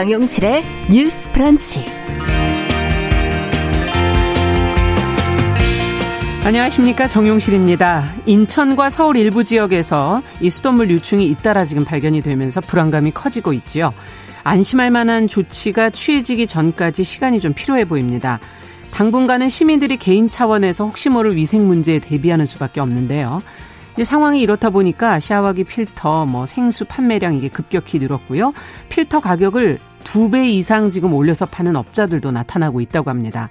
정용실의 뉴스 프런치. 안녕하십니까 정용실입니다. 인천과 서울 일부 지역에서 이 수돗물 유충이 잇따라 지금 발견이 되면서 불안감이 커지고 있지요. 안심할 만한 조치가 취해지기 전까지 시간이 좀 필요해 보입니다. 당분간은 시민들이 개인 차원에서 혹시 모를 위생 문제에 대비하는 수밖에 없는데요. 이제 상황이 이렇다 보니까 샤워기 필터, 뭐 생수 판매량 이게 급격히 늘었고요. 필터 가격을 두 배 이상 지금 올려서 파는 업자들도 나타나고 있다고 합니다.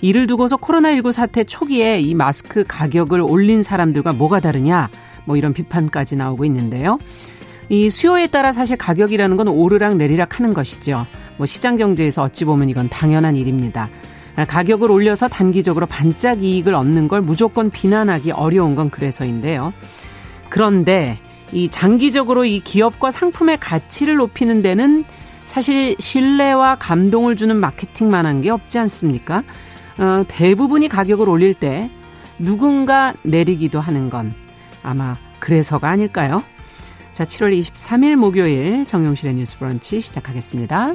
이를 두고서 코로나19 사태 초기에 이 마스크 가격을 올린 사람들과 뭐가 다르냐, 뭐 이런 비판까지 나오고 있는데요. 이 수요에 따라 사실 가격이라는 건 오르락 내리락 하는 것이죠. 뭐 시장 경제에서 어찌 보면 이건 당연한 일입니다. 가격을 올려서 단기적으로 반짝 이익을 얻는 걸 무조건 비난하기 어려운 건 그래서인데요. 그런데 이 장기적으로 이 기업과 상품의 가치를 높이는 데는 사실 신뢰와 감동을 주는 마케팅만 한 게 없지 않습니까? 어, 대부분이 가격을 올릴 때 누군가 내리기도 하는 건 아마 그래서가 아닐까요? 자, 7월 23일 목요일 정용실의 뉴스 브런치 시작하겠습니다.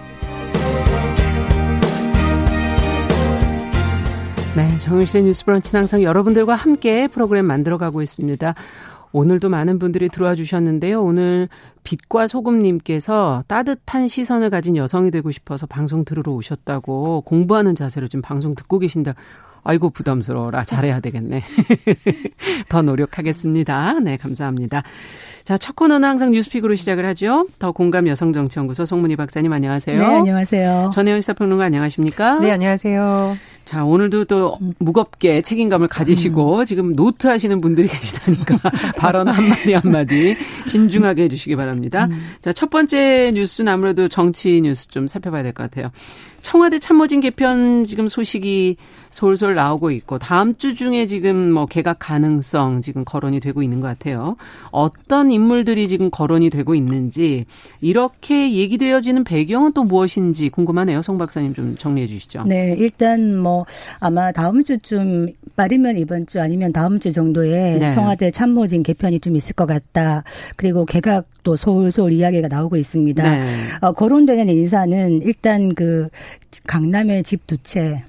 네, 정일실의 뉴스 브런치는 항상 여러분들과 함께 프로그램 만들어가고 있습니다. 오늘도 많은 분들이 들어와 주셨는데요. 오늘 빛과 소금님께서 따뜻한 시선을 가진 여성이 되고 싶어서 방송 들으러 오셨다고 공부하는 자세로 지금 방송 듣고 계신다. 아이고 부담스러워라. 잘해야 되겠네. 더 노력하겠습니다. 네, 감사합니다. 자, 첫 코너는 항상 뉴스픽으로 시작을 하죠. 더 공감 여성정치연구소 송문희 박사님 안녕하세요. 네, 안녕하세요. 전예현 시사평론가 안녕하십니까? 네, 안녕하세요. 자, 오늘도 또 무겁게 책임감을 가지시고 음. 지금 노트 하시는 분들이 계시다니까 발언 한마디 한마디 신중하게 해주시기 바랍니다. 음. 자, 첫 번째 뉴스는 아무래도 정치 뉴스 좀 살펴봐야 될 것 같아요. 청와대 참모진 개편 지금 소식이 솔솔 나오고 있고 다음 주 중에 지금 뭐 개각 가능성 지금 거론이 되고 있는 것 같아요. 어떤 인물들이 지금 거론이 되고 있는지 이렇게 얘기되어지는 배경은 또 무엇인지 궁금하네요. 송 박사님 좀 정리해 주시죠. 네, 일단 뭐 아마 다음 주쯤 빠르면 이번 주 아니면 다음 주 정도에 네. 청와대 참모진 개편이 좀 있을 것 같다. 그리고 개각도 솔솔 이야기가 나오고 있습니다. 네. 어, 거론되는 인사는 일단 그 강남의 집두 채.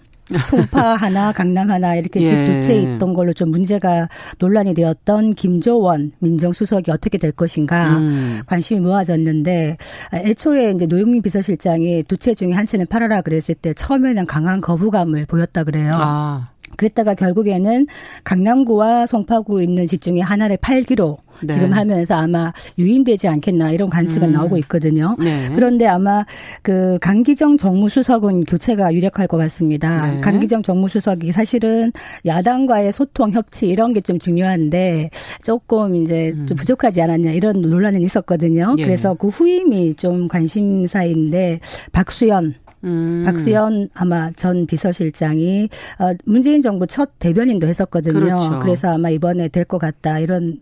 송파 하나, 강남 하나 이렇게 집두채 예. 있던 걸로 좀 문제가 논란이 되었던 김조원 민정수석이 어떻게 될 것인가 음. 관심이 모아졌는데 애초에 이제 노영민 비서실장이 두 채 중에 한 채는 팔아라 그랬을 때 처음에는 강한 거부감을 보였다 그래요. 아. 그랬다가 결국에는 강남구와 송파구 있는 집 중에 하나를 팔기로 네. 지금 하면서 아마 유인되지 않겠나 이런 관측은 음. 나오고 있거든요. 네. 그런데 아마 그 강기정 정무수석은 교체가 유력할 것 같습니다. 네. 강기정 정무수석이 사실은 야당과의 소통 협치 이런 게 좀 중요한데 조금 이제 음. 좀 부족하지 않았냐 이런 논란은 있었거든요. 예. 그래서 그 후임이 좀 관심사인데 박수현 음. 박수현 아마 전 비서실장이 어, 문재인 정부 첫 대변인도 했었거든요. 그렇죠. 그래서 아마 이번에 될 것 같다 이런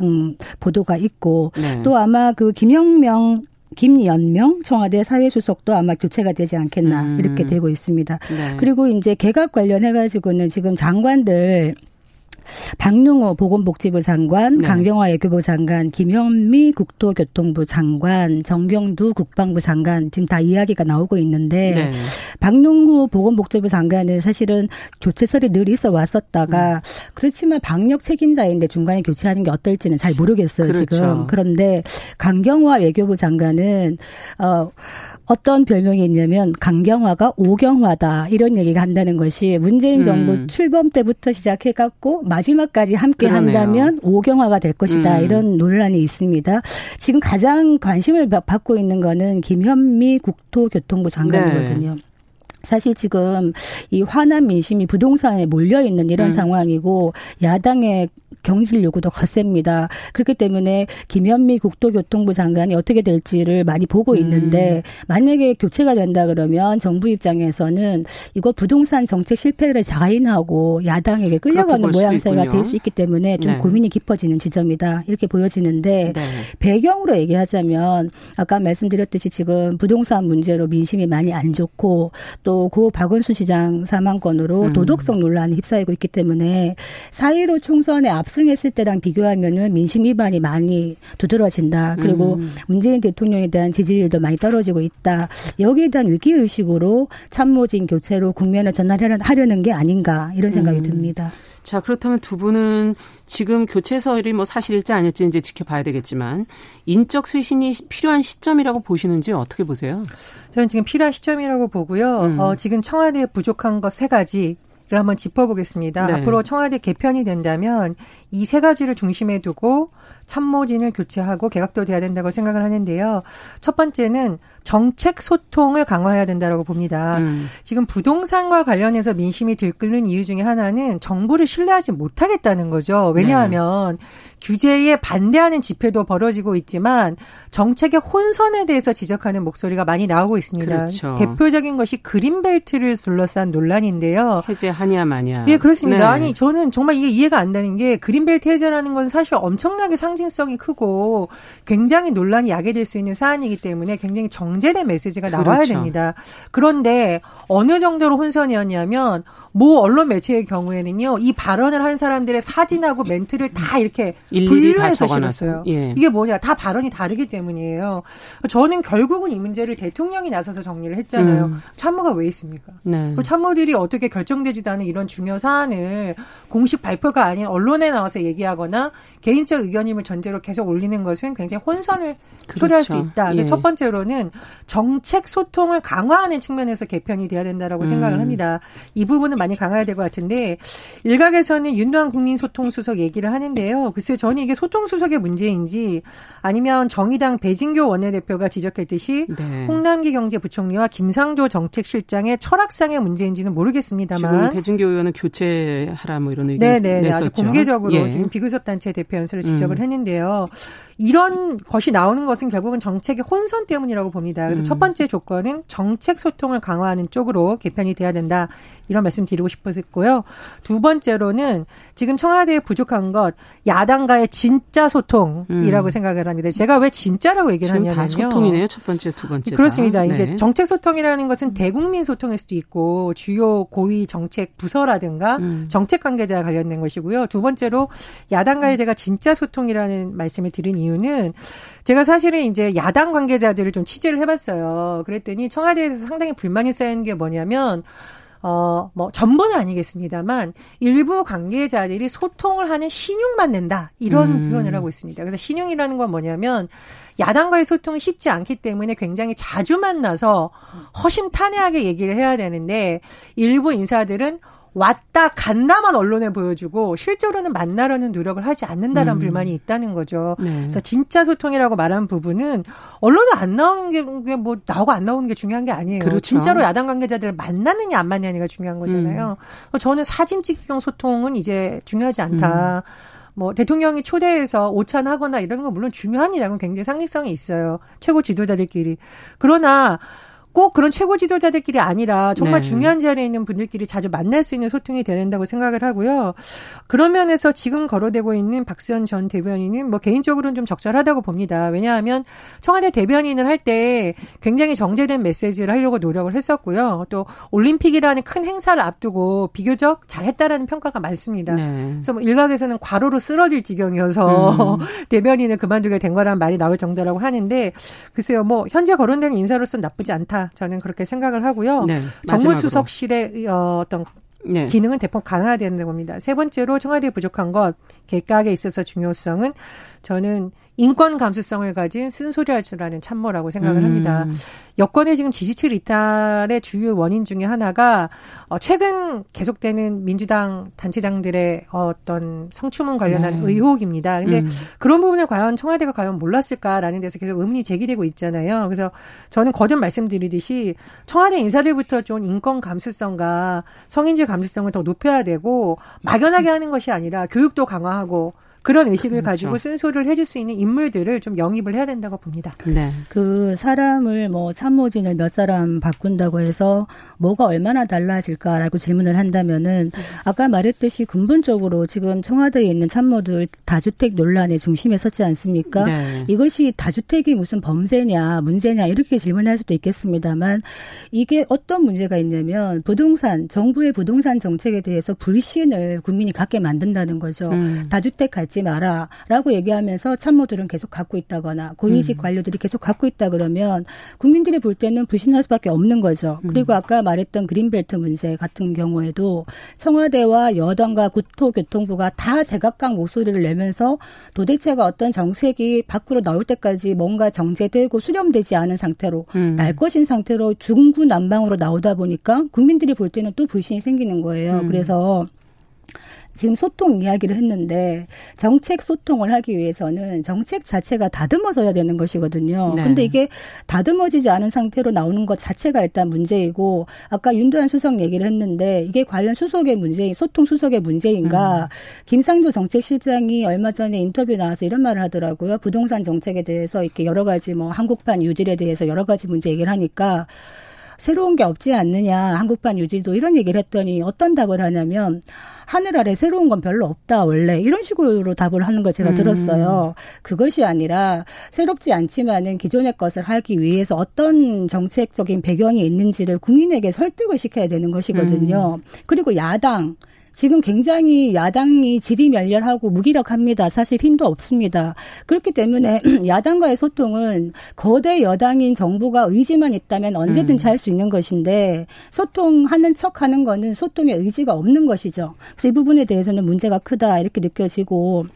음, 보도가 있고 네. 또 아마 그 김영명 김연명 청와대 사회수석도 아마 교체가 되지 않겠나 음. 이렇게 되고 있습니다. 네. 그리고 이제 개각 관련해 가지고는 지금 장관들 박능호 보건복지부 장관, 네. 강경화 외교부 장관, 김현미 국토교통부 장관, 정경두 국방부 장관 지금 다 이야기가 나오고 있는데 네. 박능호 보건복지부 장관은 사실은 교체설이 늘 있어 왔었다가 음. 그렇지만 방역 책임자인데 중간에 교체하는 게 어떨지는 잘 모르겠어요 그렇죠. 지금. 그런데 강경화 외교부 장관은 어 어떤 별명이 있냐면 강경화가 오경화다 이런 얘기가 한다는 것이 문재인 정부 음. 출범 때부터 시작해 갖고 마지막까지 함께 그러네요. 한다면 오경화가 될 것이다 음. 이런 논란이 있습니다. 지금 가장 관심을 받고 있는 거는 김현미 국토교통부 장관이거든요. 네. 사실 지금 이 화난 민심이 부동산에 몰려 있는 이런 음. 상황이고 야당의 경질 요구도 거셉니다. 그렇기 때문에 김현미 국토교통부 장관이 어떻게 될지를 많이 보고 음. 있는데 음. 만약에 교체가 된다 그러면 정부 입장에서는 이거 부동산 정책 실패를 자인하고 야당에게 끌려가는 모양새가 될 수 있기 때문에 좀 네. 고민이 깊어지는 지점이다 이렇게 보여지는데 네. 배경으로 얘기하자면 아까 말씀드렸듯이 지금 부동산 문제로 민심이 많이 안 좋고 또고 박원순 시장 사망권으로 음. 도덕성 논란이 휩싸이고 있기 때문에 4.15 총선에 압승했을 때랑 비교하면은 민심 위반이 많이 두드러진다. 그리고 음. 문재인 대통령에 대한 지지율도 많이 떨어지고 있다. 여기에 대한 위기 의식으로 참모진 교체로 국면을 전환하려는 게 아닌가 이런 생각이 음. 듭니다. 자, 그렇다면 두 분은 지금 교체설이 뭐 사실일지 아닐지 이제 지켜봐야 되겠지만 인적 쇄신이 필요한 시점이라고 보시는지 어떻게 보세요? 저는 지금 필요한 시점이라고 보고요. 음. 어, 지금 청와대에 부족한 것 세 가지 를 한번 짚어보겠습니다. 네. 앞으로 청와대 개편이 된다면 이 세 가지를 중심에 두고 참모진을 교체하고 개각도 돼야 된다고 생각을 하는데요. 첫 번째는 정책 소통을 강화해야 된다라고 봅니다. 음. 지금 부동산과 관련해서 민심이 들끓는 이유 중에 하나는 정부를 신뢰하지 못하겠다는 거죠. 왜냐하면 네. 규제에 반대하는 집회도 벌어지고 있지만 정책의 혼선에 대해서 지적하는 목소리가 많이 나오고 있습니다. 그렇죠. 대표적인 것이 그린벨트를 둘러싼 논란인데요. 해제하냐 마냐. 예, 그렇습니다. 네. 아니 저는 정말 이게 이해가 안 되는 게 그린벨트 해제라는 것은 사실 엄청나게 상 징성이 크고 굉장히 논란이 야기될 수 있는 사안이기 때문에 굉장히 정제된 메시지가 나와야 그렇죠. 됩니다. 그런데 어느 정도로 혼선이었냐면 모 언론 매체의 경우에는요, 이 발언을 한 사람들의 사진하고 멘트를 다 이렇게 분류해서 실었어요. 예. 이게 뭐냐, 다 발언이 다르기 때문이에요. 저는 결국은 이 문제를 대통령이 나서서 정리를 했잖아요. 음. 참모가 왜 있습니까? 네. 참모들이 어떻게 결정되지도 않은 이런 중요 사안을 공식 발표가 아닌 언론에 나와서 얘기하거나 개인적 의견임을 전제로 계속 올리는 것은 굉장히 혼선을 그렇죠. 초래할 수 있다. 예. 첫 번째로는 정책 소통을 강화하는 측면에서 개편이 돼야 된다라고 음. 생각을 합니다. 이 부분은 많이 강화해야 될 것 같은데 일각에서는 윤도한 국민 소통 수석 얘기를 하는데요. 글쎄 저는 이게 소통 수석의 문제인지 아니면 정의당 배진교 원내대표가 지적했듯이 네. 홍남기 경제부총리와 김상조 정책실장의 철학상의 문제인지는 모르겠습니다만 지금 배진교 의원은 교체하라 뭐 이런 의견 네네 냈었죠. 아주 공개적으로 예. 지금 비교섭 단체 대표 연설을 지적을 음. 했는데 요. 이런 것이 나오는 것은 결국은 정책의 혼선 때문이라고 봅니다. 그래서 음. 첫 번째 조건은 정책 소통을 강화하는 쪽으로 개편이 돼야 된다. 이런 말씀 드리고 싶었고요. 두 번째로는 지금 청와대에 부족한 것 야당과의 진짜 소통이라고 음. 생각을 합니다. 제가 왜 진짜라고 얘기를 하냐면요. 다 소통이네요. 첫 번째, 두 번째. 그렇습니다. 다. 이제 네. 정책 소통이라는 것은 대국민 소통일 수도 있고 주요 고위 정책 부서라든가 음. 정책 관계자와 관련된 것이고요. 두 번째로 야당과의 제가 진짜 소통이라는 말씀을 드린 이유 는 제가 사실은 이제 야당 관계자들을 좀 취재를 해봤어요. 그랬더니 청와대에서 상당히 불만이 쌓이는 게 뭐냐면 어, 뭐, 전부는 아니겠습니다만, 일부 관계자들이 소통을 하는 신용만 낸다. 이런 음. 표현을 하고 있습니다. 그래서 신용이라는 건 뭐냐면, 야당과의 소통이 쉽지 않기 때문에 굉장히 자주 만나서 허심탄회하게 얘기를 해야 되는데, 일부 인사들은 왔다 간다만 언론에 보여주고 실제로는 만나려는 노력을 하지 않는다는 음. 불만이 있다는 거죠. 네. 그래서 진짜 소통이라고 말한 부분은 언론에 안 나오는 게 뭐 나오고 안 나오는 게 중요한 게 아니에요. 그렇죠. 진짜로 야당 관계자들을 만나느냐 안 만나느냐가 중요한 거잖아요. 음. 저는 사진 찍기용 소통은 이제 중요하지 않다. 음. 뭐 대통령이 초대해서 오찬하거나 이런 건 물론 중요합니다. 그건 굉장히 상식성이 있어요. 최고 지도자들끼리. 그러나 꼭 그런 최고 지도자들끼리 아니라 정말 네. 중요한 자리에 있는 분들끼리 자주 만날 수 있는 소통이 되야 된다고 생각을 하고요. 그런 면에서 지금 거론되고 있는 박수현 전 대변인은 뭐 개인적으로는 좀 적절하다고 봅니다. 왜냐하면 청와대 대변인을 할 때 굉장히 정제된 메시지를 하려고 노력을 했었고요. 또 올림픽이라는 큰 행사를 앞두고 비교적 잘했다라는 평가가 많습니다. 네. 그래서 뭐 일각에서는 과로로 쓰러질 지경이어서 음. 대변인을 그만두게 된 거라는 말이 나올 정도라고 하는데 글쎄요. 뭐 현재 거론되는 인사로서는 나쁘지 않다. 저는 그렇게 생각을 하고요. 네, 정무수석실의 어, 어떤 네. 기능은 대폭 강화해야 되는 겁니다. 세 번째로 청와대에 부족한 것 개각에 있어서 중요성은 저는 인권 감수성을 가진 쓴소리할 줄 아는 참모라고 생각을 합니다. 음. 여권의 지금 지지율 이탈의 주요 원인 중에 하나가 어 최근 계속되는 민주당 단체장들의 어떤 성추문 관련한 네. 의혹입니다. 근데 음. 그런 부분을 과연 청와대가 과연 몰랐을까라는 데서 계속 의문이 제기되고 있잖아요. 그래서 저는 거듭 말씀드리듯이 청와대 인사들부터 좀 인권 감수성과 성인지 감수성을 더 높여야 되고 막연하게 하는 것이 아니라 교육도 강화하고 그런 의식을 그렇죠. 가지고 쓴소리를 해줄 수 있는 인물들을 좀 영입을 해야 된다고 봅니다. 네. 그 사람을 뭐 참모진을 몇 사람 바꾼다고 해서 뭐가 얼마나 달라질까라고 질문을 한다면은 아까 말했듯이 근본적으로 지금 청와대에 있는 참모들 다주택 논란의 중심에 섰지 않습니까? 네. 이것이 다주택이 무슨 범죄냐 문제냐 이렇게 질문할 수도 있겠습니다만 이게 어떤 문제가 있냐면 부동산 정부의 부동산 정책에 대해서 불신을 국민이 갖게 만든다는 거죠. 음. 다주택 갈 갖지 마라라고 얘기하면서 참모들은 계속 갖고 있다거나 고위직 음. 관료들이 계속 갖고 있다 그러면 국민들이 볼 때는 불신할 수밖에 없는 거죠. 음. 그리고 아까 말했던 그린벨트 문제 같은 경우에도 청와대와 여당과 국토교통부가 다 제각각 목소리를 내면서 도대체가 어떤 정책이 밖으로 나올 때까지 뭔가 정제되고 수렴되지 않은 상태로 음. 날 것인 상태로 중구난방으로 나오다 보니까 국민들이 볼 때는 또 불신이 생기는 거예요. 음. 그래서 지금 소통 이야기를 했는데 정책 소통을 하기 위해서는 정책 자체가 다듬어져야 되는 것이거든요. 네. 근데 이게 다듬어지지 않은 상태로 나오는 것 자체가 일단 문제이고 아까 윤도현 수석 얘기를 했는데 이게 관련 수석의 문제, 소통 수석의 문제인가? 음. 김상조 정책실장이 얼마 전에 인터뷰 나와서 이런 말을 하더라고요. 부동산 정책에 대해서 이렇게 여러 가지 뭐 한국판 유질에 대해서 여러 가지 문제 얘기를 하니까 새로운 게 없지 않느냐 한국판 유지도 이런 얘기를 했더니 어떤 답을 하냐면 하늘 아래 새로운 건 별로 없다 원래 이런 식으로 답을 하는 걸 제가 음. 들었어요. 그것이 아니라 새롭지 않지만은 기존의 것을 하기 위해서 어떤 정책적인 배경이 있는지를 국민에게 설득을 시켜야 되는 것이거든요. 음. 그리고 야당 지금 굉장히 야당이 질이 멸렬하고 무기력합니다. 사실 힘도 없습니다. 그렇기 때문에 야당과의 소통은 거대 여당인 정부가 의지만 있다면 언제든지 음. 할수 있는 것인데 소통하는 척 하는 거는 소통의 의지가 없는 것이죠. 그래서 이 부분에 대해서는 문제가 크다 이렇게 느껴지고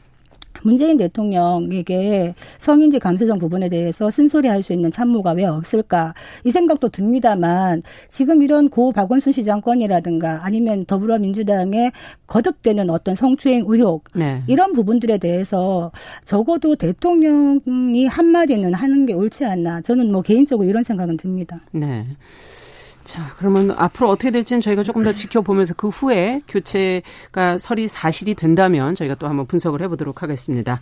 문재인 대통령에게 성인지 감수성 부분에 대해서 쓴소리할 수 있는 참모가 왜 없을까 이 생각도 듭니다만 지금 이런 고 박원순 시장 건이라든가 아니면 더불어민주당의 거듭되는 어떤 성추행 의혹 네. 이런 부분들에 대해서 적어도 대통령이 한마디는 하는 게 옳지 않나 저는 뭐 개인적으로 이런 생각은 듭니다. 네. 자, 그러면 앞으로 어떻게 될지는 저희가 조금 더 지켜보면서 그 후에 교체가 설이 사실이 된다면 저희가 또 한번 분석을 해보도록 하겠습니다.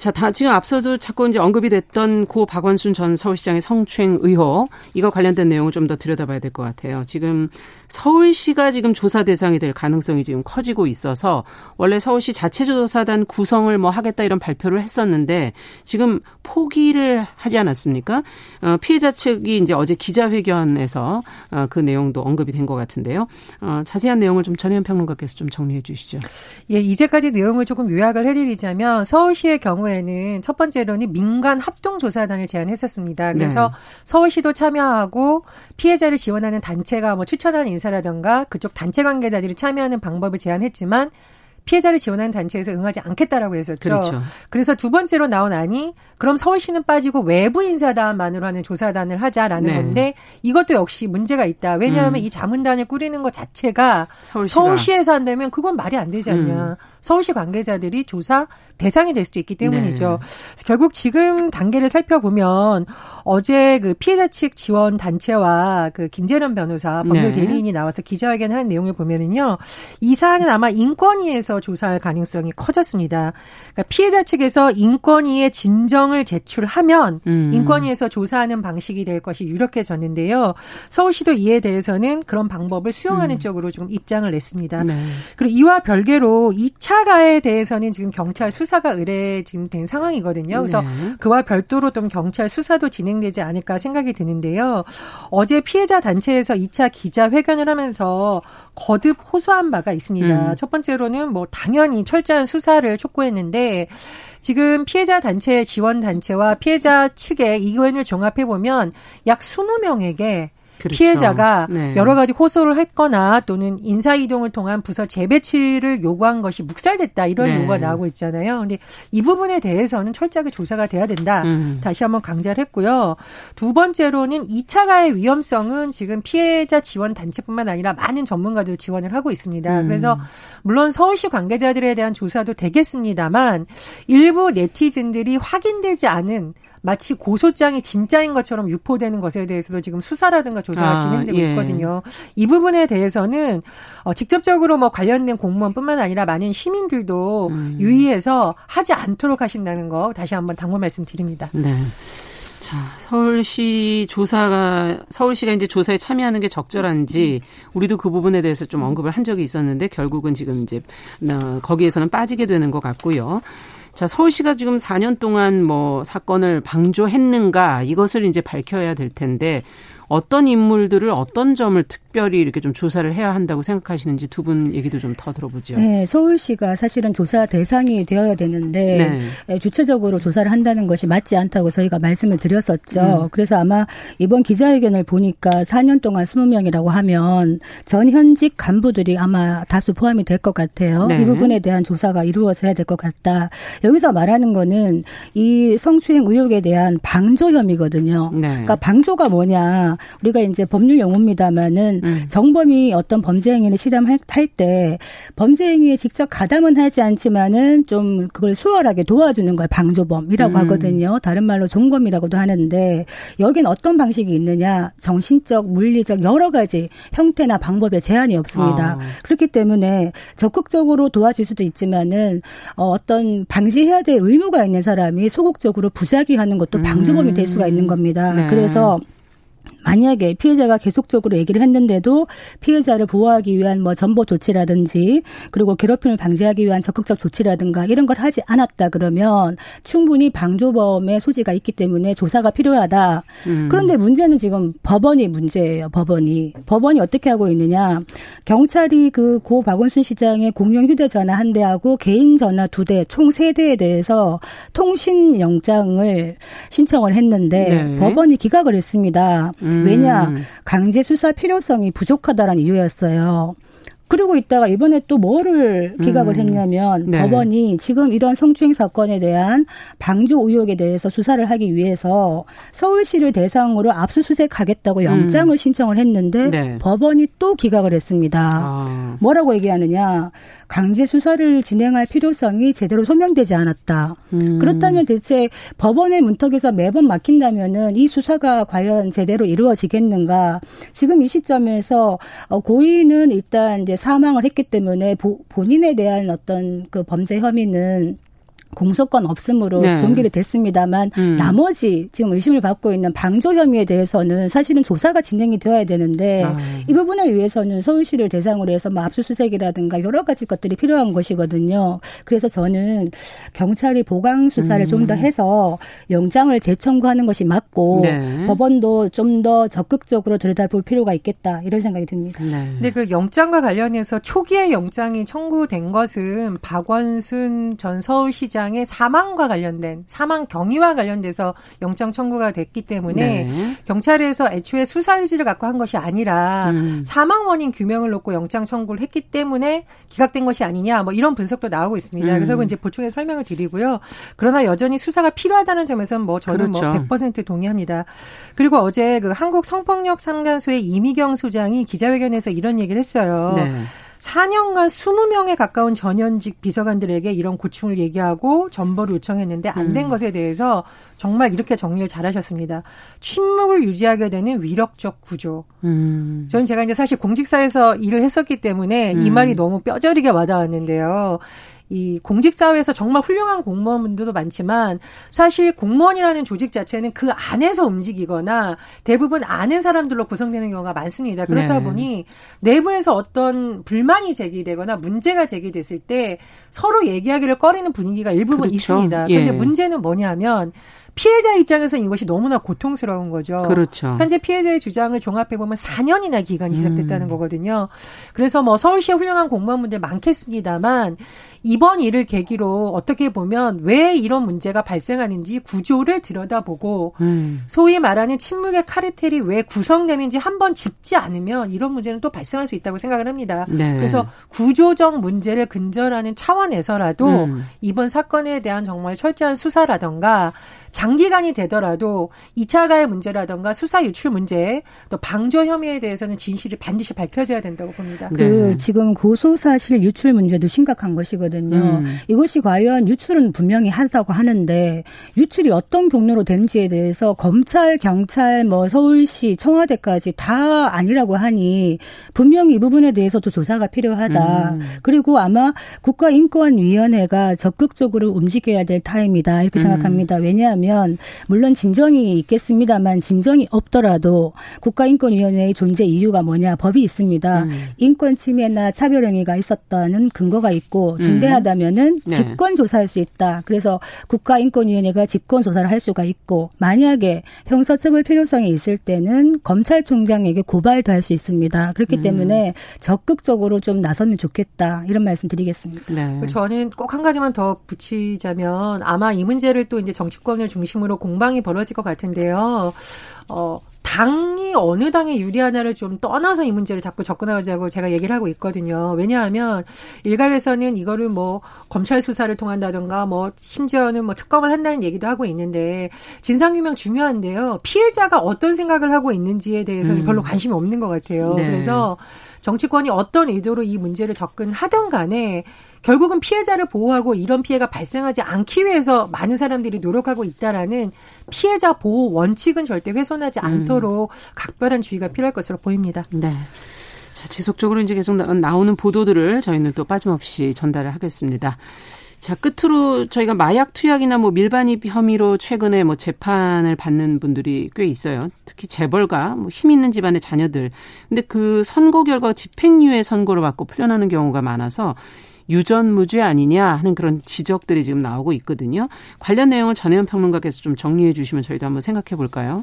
자, 다 지금 앞서도 자꾸 이제 언급이 됐던 고 박원순 전 서울시장의 성추행 의혹 이거 관련된 내용을 좀 더 들여다봐야 될 것 같아요. 지금 서울시가 지금 조사 대상이 될 가능성이 지금 커지고 있어서 원래 서울시 자체 조사단 구성을 뭐 하겠다 이런 발표를 했었는데 지금 포기를 하지 않았습니까? 어, 피해자 측이 이제 어제 기자회견에서 어, 그 내용도 언급이 된 것 같은데요. 어, 자세한 내용을 좀 전혜연 평론가께서 좀 정리해 주시죠. 예, 이제까지 내용을 조금 요약을 해드리자면 서울시의 경우에 는 첫 번째로는 민간 합동조사단을 제안했었습니다. 그래서 네. 서울시도 참여하고 피해자를 지원하는 단체가 뭐 추천한 인사라든가 그쪽 단체 관계자들이 참여하는 방법을 제안했지만 피해자를 지원하는 단체에서 응하지 않겠다라고 했었죠. 그렇죠. 그래서 두 번째로 나온 안이 그럼 서울시는 빠지고 외부 인사단만으로 하는 조사단을 하자라는 네. 건데 이것도 역시 문제가 있다. 왜냐하면 음. 이 자문단을 꾸리는 것 자체가 서울시가. 서울시에서 한다면 그건 말이 안 되지 않냐. 음. 서울시 관계자들이 조사 대상이 될 수도 있기 때문이죠. 네. 결국 지금 단계를 살펴보면 어제 그 피해자 측 지원 단체와 그 김재련 변호사 법률 네. 대리인이 나와서 기자회견 하는 내용을 보면은요. 이 사안은 아마 인권위에서 조사할 가능성이 커졌습니다. 그러니까 피해자 측에서 인권위에 진정을 제출하면 음. 인권위에서 조사하는 방식이 될 것이 유력해졌는데요. 서울시도 이에 대해서는 그런 방법을 수용하는 음. 쪽으로 좀 입장을 냈습니다. 네. 그리고 이와 별개로 2차 가해에 대해서는 지금 경찰 수사 수사가 의뢰 지금 된 상황이거든요. 그래서 네. 그와 별도로 좀 경찰 수사도 진행되지 않을까 생각이 드는데요. 어제 피해자 단체에서 2차 기자회견을 하면서 거듭 호소한 바가 있습니다. 음. 첫 번째로는 뭐 당연히 철저한 수사를 촉구했는데 지금 피해자 단체 지원 단체와 피해자 측의 의견을 종합해 보면 약 20명에게 그렇죠. 피해자가 네. 여러 가지 호소를 했거나 또는 인사 이동을 통한 부서 재배치를 요구한 것이 묵살됐다 이런 네. 요구가 나오고 있잖아요. 근데 이 부분에 대해서는 철저하게 조사가 돼야 된다. 음. 다시 한번 강조를 했고요. 두 번째로는 2차 가해 위험성은 지금 피해자 지원 단체뿐만 아니라 많은 전문가들 지원을 하고 있습니다. 음. 그래서 물론 서울시 관계자들에 대한 조사도 되겠습니다만 일부 네티즌들이 확인되지 않은 마치 고소장이 진짜인 것처럼 유포되는 것에 대해서도 지금 수사라든가 조사가 아, 진행되고 예. 있거든요. 이 부분에 대해서는 어, 직접적으로 뭐 관련된 공무원뿐만 아니라 많은 시민들도 음. 유의해서 하지 않도록 하신다는 거 다시 한번 당부 말씀드립니다. 네. 자, 서울시 조사가 서울시가 이제 조사에 참여하는 게 적절한지 우리도 그 부분에 대해서 좀 언급을 한 적이 있었는데 결국은 지금 이제 어, 거기에서는 빠지게 되는 것 같고요. 자, 서울시가 지금 4년 동안 뭐 사건을 방조했는가 이것을 이제 밝혀야 될 텐데 어떤 인물들을 어떤 점을 특별히 이렇게 좀 조사를 해야 한다고 생각하시는지 두 분 얘기도 좀 더 들어보죠. 네, 서울시가 사실은 조사 대상이 되어야 되는데 네. 예, 주체적으로 조사를 한다는 것이 맞지 않다고 저희가 말씀을 드렸었죠. 음. 그래서 아마 이번 기자회견을 보니까 4년 동안 20명이라고 하면 전 현직 간부들이 아마 다수 포함이 될 것 같아요. 네. 이 부분에 대한 조사가 이루어져야 될 것 같다. 여기서 말하는 거는 이 성추행 의혹에 대한 방조 혐의거든요. 네. 그러니까 방조가 뭐냐? 우리가 이제 법률 용어입니다만은 음. 정범이 어떤 범죄 행위를 실험할 때 범죄 행위에 직접 가담은 하지 않지만은 좀 그걸 수월하게 도와주는 걸 방조범이라고 음. 하거든요. 다른 말로 종범이라고도 하는데 여긴 어떤 방식이 있느냐? 정신적, 물리적 여러 가지 형태나 방법에 제한이 없습니다. 아. 그렇기 때문에 적극적으로 도와줄 수도 있지만은 어, 어떤 방지해야 될 의무가 있는 사람이 소극적으로 부작위하는 것도 방조범이 될 수가 있는 겁니다. 네. 그래서 만약에 피해자가 계속적으로 얘기를 했는데도 피해자를 보호하기 위한 뭐 전보 조치라든지 그리고 괴롭힘을 방지하기 위한 적극적 조치라든가 이런 걸 하지 않았다 그러면 충분히 방조범의 소지가 있기 때문에 조사가 필요하다. 음. 그런데 문제는 지금 법원이 문제예요. 법원이 법원이 어떻게 하고 있느냐? 경찰이 그 고 박원순 시장의 공용 휴대전화 한 대하고 개인 전화 두 대, 총 세 대에 대해서 통신 영장을 신청을 했는데 네. 법원이 기각을 했습니다. 음. 음. 왜냐 강제 수사 필요성이 부족하다라는 이유였어요. 그리고 있다가 이번에 또 뭐를 기각을 음. 했냐면 네. 법원이 지금 이런 성추행 사건에 대한 방조 의혹에 대해서 수사를 하기 위해서 서울시를 대상으로 압수수색하겠다고 영장을 음. 신청을 했는데 네. 법원이 또 기각을 했습니다. 아. 뭐라고 얘기하느냐? 강제 수사를 진행할 필요성이 제대로 소명되지 않았다. 음. 그렇다면 대체 법원의 문턱에서 매번 막힌다면은 이 수사가 과연 제대로 이루어지겠는가? 지금 이 시점에서 어, 고의는 일단 이제 사망을 했기 때문에 본인에 대한 어떤 그 범죄 혐의는 공소권 없음으로 네. 종결이 됐습니다만 음. 나머지 지금 의심을 받고 있는 방조 혐의에 대해서는 사실은 조사가 진행이 되어야 되는데 아. 이 부분을 위해서는 서울시를 대상으로 해서 뭐 압수수색이라든가 여러 가지 것들이 필요한 것이거든요. 그래서 저는 경찰이 보강 수사를 음. 좀더 해서 영장을 재청구하는 것이 맞고 네. 법원도 좀 더 적극적으로 들여다볼 필요가 있겠다 이런 생각이 듭니다. 네. 근데 그 영장과 관련해서 초기에 영장이 청구된 것은 박원순 전 서울시장 시장의 사망과 관련된 사망 경위와 관련돼서 영장 청구가 됐기 때문에 네. 경찰에서 애초에 수사 의지를 갖고 한 것이 아니라 음. 사망 원인 규명을 놓고 영장 청구를 했기 때문에 기각된 것이 아니냐 뭐 이런 분석도 나오고 있습니다. 음. 그래서 이제 보충해 설명을 드리고요. 그러나 여전히 수사가 필요하다는 점에서는 뭐 저는 뭐 그렇죠. 뭐100% 동의합니다. 그리고 어제 그 한국 성폭력 상담소의 이미경 소장이 기자회견에서 이런 얘기를 했어요. 네. 4년간 20명에 가까운 전현직 비서관들에게 이런 고충을 얘기하고 전보를 요청했는데 안된 음. 것에 대해서 정말 이렇게 정리를 잘하셨습니다. 침묵을 유지하게 되는 위력적 구조. 음. 저는 제가 이제 사실 공직사에서 일을 했었기 때문에 음. 이 말이 너무 뼈저리게 와닿았는데요. 이 공직 사회에서 정말 훌륭한 공무원분들도 많지만 사실 공무원이라는 조직 자체는 그 안에서 움직이거나 대부분 아는 사람들로 구성되는 경우가 많습니다. 그렇다 네. 보니 내부에서 어떤 불만이 제기되거나 문제가 제기됐을 때 서로 얘기하기를 꺼리는 분위기가 일부분 그렇죠. 있습니다. 그런데 예. 문제는 뭐냐면 피해자 입장에서 이것이 너무나 고통스러운 거죠. 그렇죠. 현재 피해자의 주장을 종합해 보면 4년이나 기간이 시작됐다는 음. 거거든요. 그래서 뭐 서울시의 훌륭한 공무원분들 많겠습니다만 이번 일을 계기로 어떻게 보면 왜 이런 문제가 발생하는지 구조를 들여다보고 음. 소위 말하는 침묵의 카르텔이 왜 구성되는지 한번 짚지 않으면 이런 문제는 또 발생할 수 있다고 생각을 합니다. 네. 그래서 구조적 문제를 근절하는 차원에서라도 음. 이번 사건에 대한 정말 철저한 수사라던가 장기간이 되더라도 2차 가해 문제라던가 수사 유출 문제 또 방조 혐의에 대해서는 진실이 반드시 밝혀져야 된다고 봅니다. 그 네. 지금 고소 사실 유출 문제도 심각한 것이거든요. 음. 이것이 과연 유출은 분명히 하다고 하는데 유출이 어떤 경로로 된지에 대해서 검찰, 경찰, 뭐 서울시, 청와대까지 다 아니라고 하니 분명히 이 부분에 대해서도 조사가 필요하다. 음. 그리고 아마 국가인권위원회가 적극적으로 움직여야 될 타임이다 이렇게 음. 생각합니다. 왜냐하면 하면 물론 진정이 있겠습니다만 진정이 없더라도 국가인권위원회의 존재 이유가 뭐냐 법이 있습니다. 음. 인권 침해나 차별 행위가 있었다는 근거가 있고 음. 중대하다면은 네. 직권 조사할 수 있다. 그래서 국가인권위원회가 직권 조사를 할 수가 있고 만약에 형사처벌 필요성이 있을 때는 검찰총장에게 고발도 할 수 있습니다. 그렇기 음. 때문에 적극적으로 좀 나서면 좋겠다 이런 말씀드리겠습니다. 네. 저는 꼭 한 가지만 더 붙이자면 아마 이 문제를 또 이제 정치권을 중심으로 공방이 벌어질 것 같은데요. 어, 당이 어느 당에 유리하냐를 좀 떠나서 이 문제를 자꾸 접근하자고 제가 얘기를 하고 있거든요. 왜냐하면 일각에서는 이거를 뭐 검찰 수사를 통한다든가 뭐 심지어는 뭐 특검을 한다는 얘기도 하고 있는데 진상규명 중요한데요. 피해자가 어떤 생각을 하고 있는지에 대해서는 음. 별로 관심이 없는 것 같아요. 네. 그래서 정치권이 어떤 의도로 이 문제를 접근하던 간에 결국은 피해자를 보호하고 이런 피해가 발생하지 않기 위해서 많은 사람들이 노력하고 있다라는 피해자 보호 원칙은 절대 훼손하지 음. 않도록 음. 각별한 주의가 필요할 것으로 보입니다. 네. 자, 지속적으로 이제 계속 나 오는 보도들을 저희는 또 빠짐없이 전달을 하겠습니다. 자, 끝으로 저희가 마약 투약이나 뭐 밀반입 혐의로 최근에 뭐 재판을 받는 분들이 꽤 있어요. 특히 재벌가, 뭐 힘 있는 집안의 자녀들. 근데 그 선고 결과 집행유예 선고를 받고 풀려나는 경우가 많아서 유전무죄 아니냐 하는 그런 지적들이 지금 나오고 있거든요. 관련 내용을 전혜연 평론가께서 좀 정리해 주시면 저희도 한번 생각해 볼까요?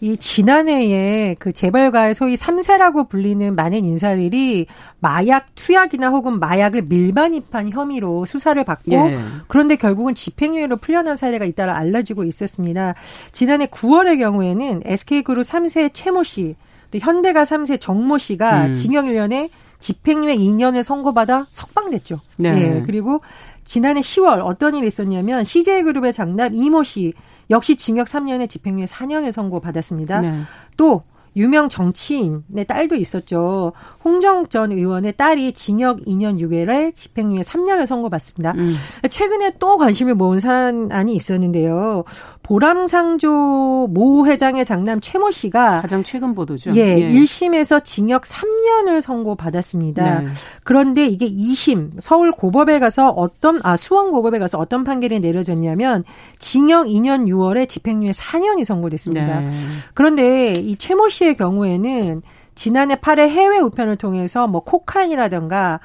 이 지난해에 그 재벌가의 소위 3세라고 불리는 많은 인사들이 마약 투약이나 혹은 마약을 밀반입한 혐의로 수사를 받고 예. 그런데 결국은 집행유예로 풀려난 사례가 잇따라 알려지고 있었습니다. 지난해 9월의 경우에는 SK그룹 3세 최모 씨, 또 현대가 3세 정모 씨가 음. 징역 1년에 집행유예 2년을 선고받아 석방됐죠. 네. 예. 그리고 지난해 10월 어떤 일이 있었냐면 CJ그룹의 장남 이모 씨 역시 징역 3년에 집행유예 4년을 선고받았습니다. 네. 또 유명 정치인의 딸도 있었죠. 홍정욱 전 의원의 딸이 징역 2년 6개월에 집행유예 3년을 선고받습니다. 음. 최근에 또 관심을 모은 사안이 있었는데요. 보람상조 모 회장의 장남 최모 씨가 가장 최근 보도죠. 예, 예. 1심에서 징역 3년을 선고받았습니다. 네. 그런데 이게 2심 서울 고법에 가서 어떤 아 수원 고법에 가서 어떤 판결이 내려졌냐면 징역 2년 6월에 집행유예 4년이 선고됐습니다. 네. 그런데 이 최모 씨의 경우에는 지난해 8회 해외 우편을 통해서 뭐 코카인이라든가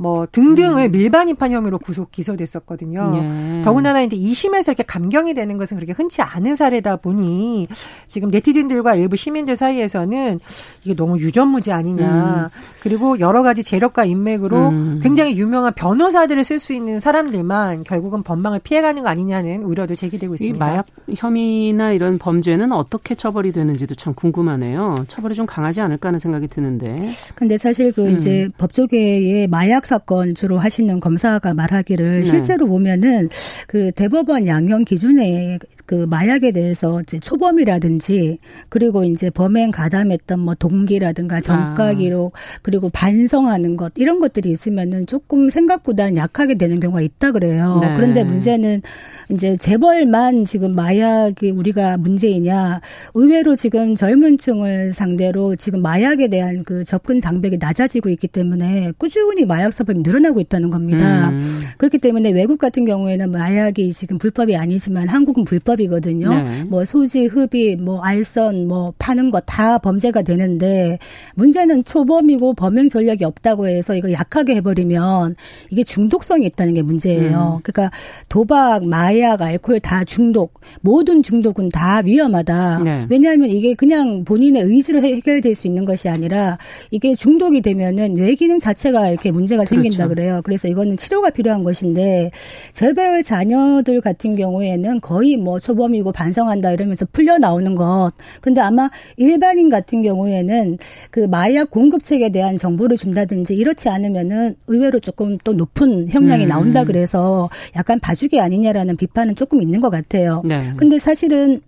뭐 등등을 음. 밀반입한 혐의로 구속 기소됐었거든요. 예. 더군다나 이제 2심에서 이렇게 감경이 되는 것은 그렇게 흔치 않은 사례다 보니 지금 네티즌들과 일부 시민들 사이에서는 이게 너무 유전무죄 아니냐. 음. 그리고 여러 가지 재력과 인맥으로 음. 굉장히 유명한 변호사들을 쓸 수 있는 사람들만 결국은 법망을 피해가는 거 아니냐는 우려도 제기되고 있습니다. 이 마약 혐의나 이런 범죄는 어떻게 처벌이 되는지도 참 궁금하네요. 처벌이 좀 강하지 않을까 하는 생각이 드는데. 근데 사실 그 음. 이제 법조계의 마약 사건 주로 하시는 검사가 말하기를 네. 실제로 보면은 그 대법원 양형 기준에 그 마약에 대해서 이제 초범이라든지 그리고 이제 범행 가담했던 뭐 동기라든가 아. 기록 그리고 반성하는 것 이런 것들이 있으면은 조금 생각보다는 약하게 되는 경우가 있다 그래요. 네. 그런데 문제는 이제 재벌만 지금 마약이 우리가 문제이냐 의외로 지금 젊은 층을 상대로 지금 마약에 대한 그 접근 장벽이 낮아지고 있기 때문에 꾸준히 마약 사범이 늘어나고 있다는 겁니다. 음. 그렇기 때문에 외국 같은 경우에는 마약이 지금 불법이 아니지만 한국은 불법 불법이거든요. 네. 뭐 소지, 흡입, 뭐 알선, 뭐 파는 거다 범죄가 되는데 문제는 초범이고 범행 전략이 없다고 해서 이거 약하게 해버리면 이게 중독성이 있다는 게 문제예요. 음. 그러니까 도박, 마약, 알코올 다 중독, 모든 중독은 다 위험하다. 네. 왜냐하면 이게 그냥 본인의 의지로 해결될 수 있는 것이 아니라 이게 중독이 되면은 뇌 기능 자체가 이렇게 문제가 그렇죠. 생긴다 그래요. 그래서 이거는 치료가 필요한 것인데 재벌 자녀들 같은 경우에는 거의 뭐 초범이고 반성한다 이러면서 풀려 나오는 것. 그런데 아마 일반인 같은 경우에는 그 마약 공급책에 대한 정보를 준다든지 이렇지 않으면은 의외로 조금 또 높은 형량이 음. 나온다 그래서 약간 봐주기 아니냐라는 비판은 조금 있는 것 같아요. 네. 근데 사실은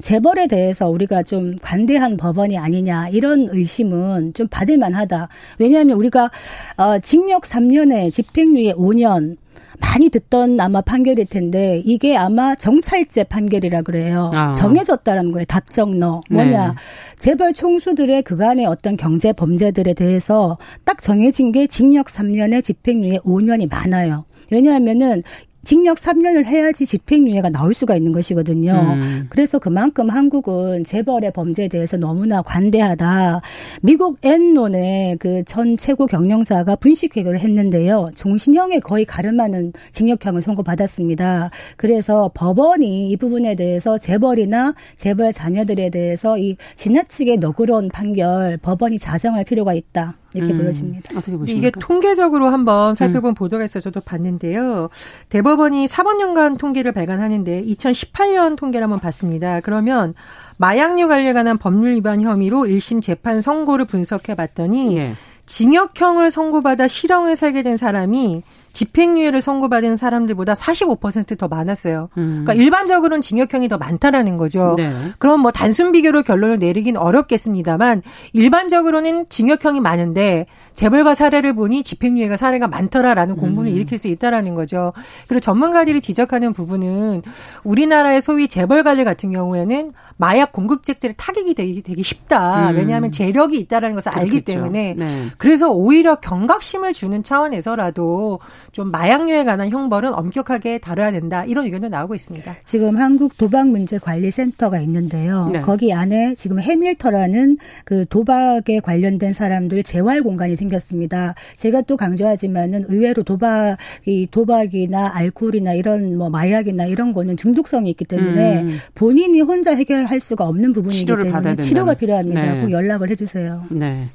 재벌에 대해서 우리가 좀 관대한 법원이 아니냐 이런 의심은 좀 받을 만하다. 왜냐하면 우리가 어 징역 3년에 집행유예 5년 많이 듣던 아마 판결일 텐데 이게 아마 정찰제 판결이라 그래요. 아. 정해졌다라는 거예요. 답정너 뭐냐 네. 재벌 총수들의 그간의 어떤 경제 범죄들에 대해서 딱 정해진 게 징역 3년에 집행유예 5년이 많아요. 왜냐하면은 징역 3년을 해야지 집행유예가 나올 수가 있는 것이거든요. 음. 그래서 그만큼 한국은 재벌의 범죄에 대해서 너무나 관대하다. 미국 엔론의 그 전 최고 경영자가 분식회계를 했는데요. 종신형에 거의 가름하는 징역형을 선고받았습니다. 그래서 법원이 이 부분에 대해서 재벌이나 재벌 자녀들에 대해서 이 지나치게 너그러운 판결 법원이 자정할 필요가 있다. 이렇게 음, 보여집니다. 어떻게 보십니까? 이게 통계적으로 한번 살펴본 음. 보도가 있어 저도 봤는데요. 대법원이 사법연관 통계를 발간하는데 2018년 통계를 한번 봤습니다. 그러면 마약류 관리에 관한 법률 위반 혐의로 1심 재판 선고를 분석해 봤더니 예. 징역형을 선고받아 실형을 살게 된 사람이 집행유예를 선고받은 사람들보다 45%더 많았어요. 음. 그러니까 일반적으로는 징역형이 더 많다라는 거죠. 네. 그럼 뭐 단순 비교로 결론을 내리긴 어렵겠습니다만 일반적으로는 징역형이 많은데 재벌가 사례를 보니 집행유예가 사례가 많더라라는 공분을 음. 일으킬 수 있다라는 거죠. 그리고 전문가들이 지적하는 부분은 우리나라의 소위 재벌가들 같은 경우에는 마약 공급책들을 타격이 되기, 되기 쉽다. 음. 왜냐하면 재력이 있다라는 것을 그렇겠죠. 알기 때문에 네. 그래서 오히려 경각심을 주는 차원에서라도 좀 마약류에 관한 형벌은 엄격하게 다뤄야 된다. 이런 의견도 나오고 있습니다. 지금 한국 도박 문제 관리 센터가 있는데요. 네. 거기 안에 지금 해밀터라는 그 도박에 관련된 사람들 재활 공간이 생겼습니다. 제가 또 강조하지만은 의외로 도박 이 도박이나 알코올이나 이런 뭐 마약이나 이런 거는 중독성이 있기 때문에 음. 본인이 혼자 해결할 수가 없는 부분이기 때문에 치료가 필요합니다. 네. 꼭 연락을 해주세요. 네.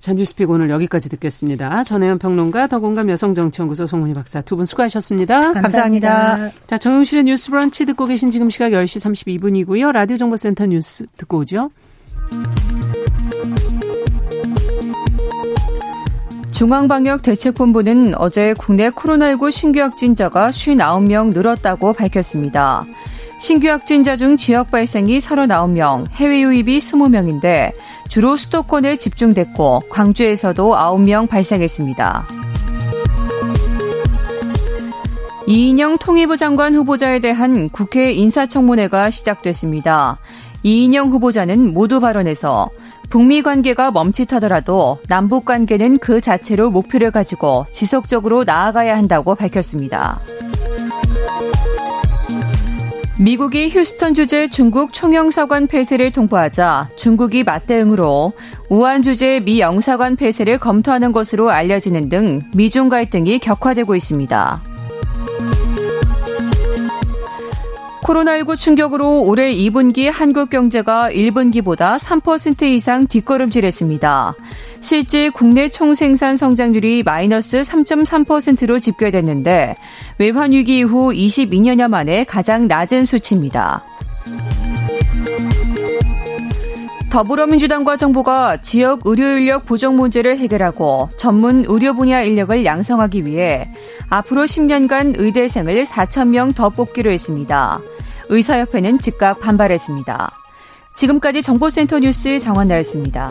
자, 뉴스픽 오늘 여기까지 듣겠습니다. 전혜연 평론가, 더공감 여성정치연구소 송은희 박사 두 분 수고하셨습니다. 감사합니다. 감사합니다. 자, 정용실의 뉴스 브런치 듣고 계신 지금 시각 10시 32분이고요. 라디오 정보센터 뉴스 듣고 오죠. 중앙방역대책본부는 어제 국내 코로나19 신규 확진자가 59명 늘었다고 밝혔습니다. 신규 확진자 중 지역 발생이 39명, 해외 유입이 20명인데 주로 수도권에 집중됐고 광주에서도 9명 발생했습니다. 이인영 통일부 장관 후보자에 대한 국회 인사청문회가 시작됐습니다. 이인영 후보자는 모두 발언에서 북미 관계가 멈칫하더라도 남북 관계는 그 자체로 목표를 가지고 지속적으로 나아가야 한다고 밝혔습니다. 미국이 휴스턴 주재 중국 총영사관 폐쇄를 통보하자 중국이 맞대응으로 우한 주재 미 영사관 폐쇄를 검토하는 것으로 알려지는 등 미중 갈등이 격화되고 있습니다. 코로나19 충격으로 올해 2분기 한국 경제가 1분기보다 3% 이상 뒷걸음질했습니다. 실제 국내 총생산 성장률이 마이너스 3.3%로 집계됐는데 외환 위기 이후 22년여 만에 가장 낮은 수치입니다. 더불어민주당과 정부가 지역 의료 인력 부족 문제를 해결하고 전문 의료 분야 인력을 양성하기 위해 앞으로 10년간 의대생을 4천 명 더 뽑기로 했습니다. 의사협회는 즉각 반발했습니다. 지금까지 정보센터 뉴스 정원나였습니다.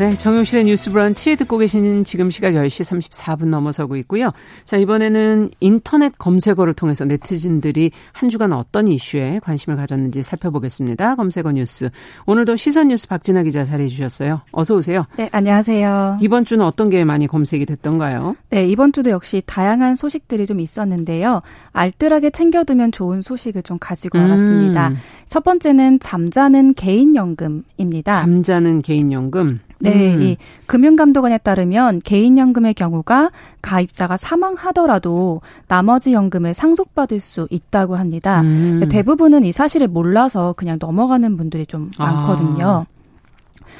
네, 정용실의 뉴스 브런치 듣고 계시는 지금 시각 10시 34분 넘어서고 있고요. 자, 이번에는 인터넷 검색어를 통해서 네티즌들이 한 주간 어떤 이슈에 관심을 가졌는지 살펴보겠습니다. 검색어 뉴스. 오늘도 시선 뉴스 박진아 기자 자리해 주셨어요. 어서 오세요. 네, 안녕하세요. 이번 주는 어떤 게 많이 검색이 됐던가요? 네, 이번 주도 역시 다양한 소식들이 좀 있었는데요. 알뜰하게 챙겨두면 좋은 소식을 좀 가지고 음. 와봤습니다. 첫 번째는 잠자는 개인연금입니다. 잠자는 개인연금. 네, 음. 이 금융감독원에 따르면 개인연금의 경우가 가입자가 사망하더라도 나머지 연금을 상속받을 수 있다고 합니다. 음. 대부분은 이 사실을 몰라서 그냥 넘어가는 분들이 좀 아. 많거든요. 아.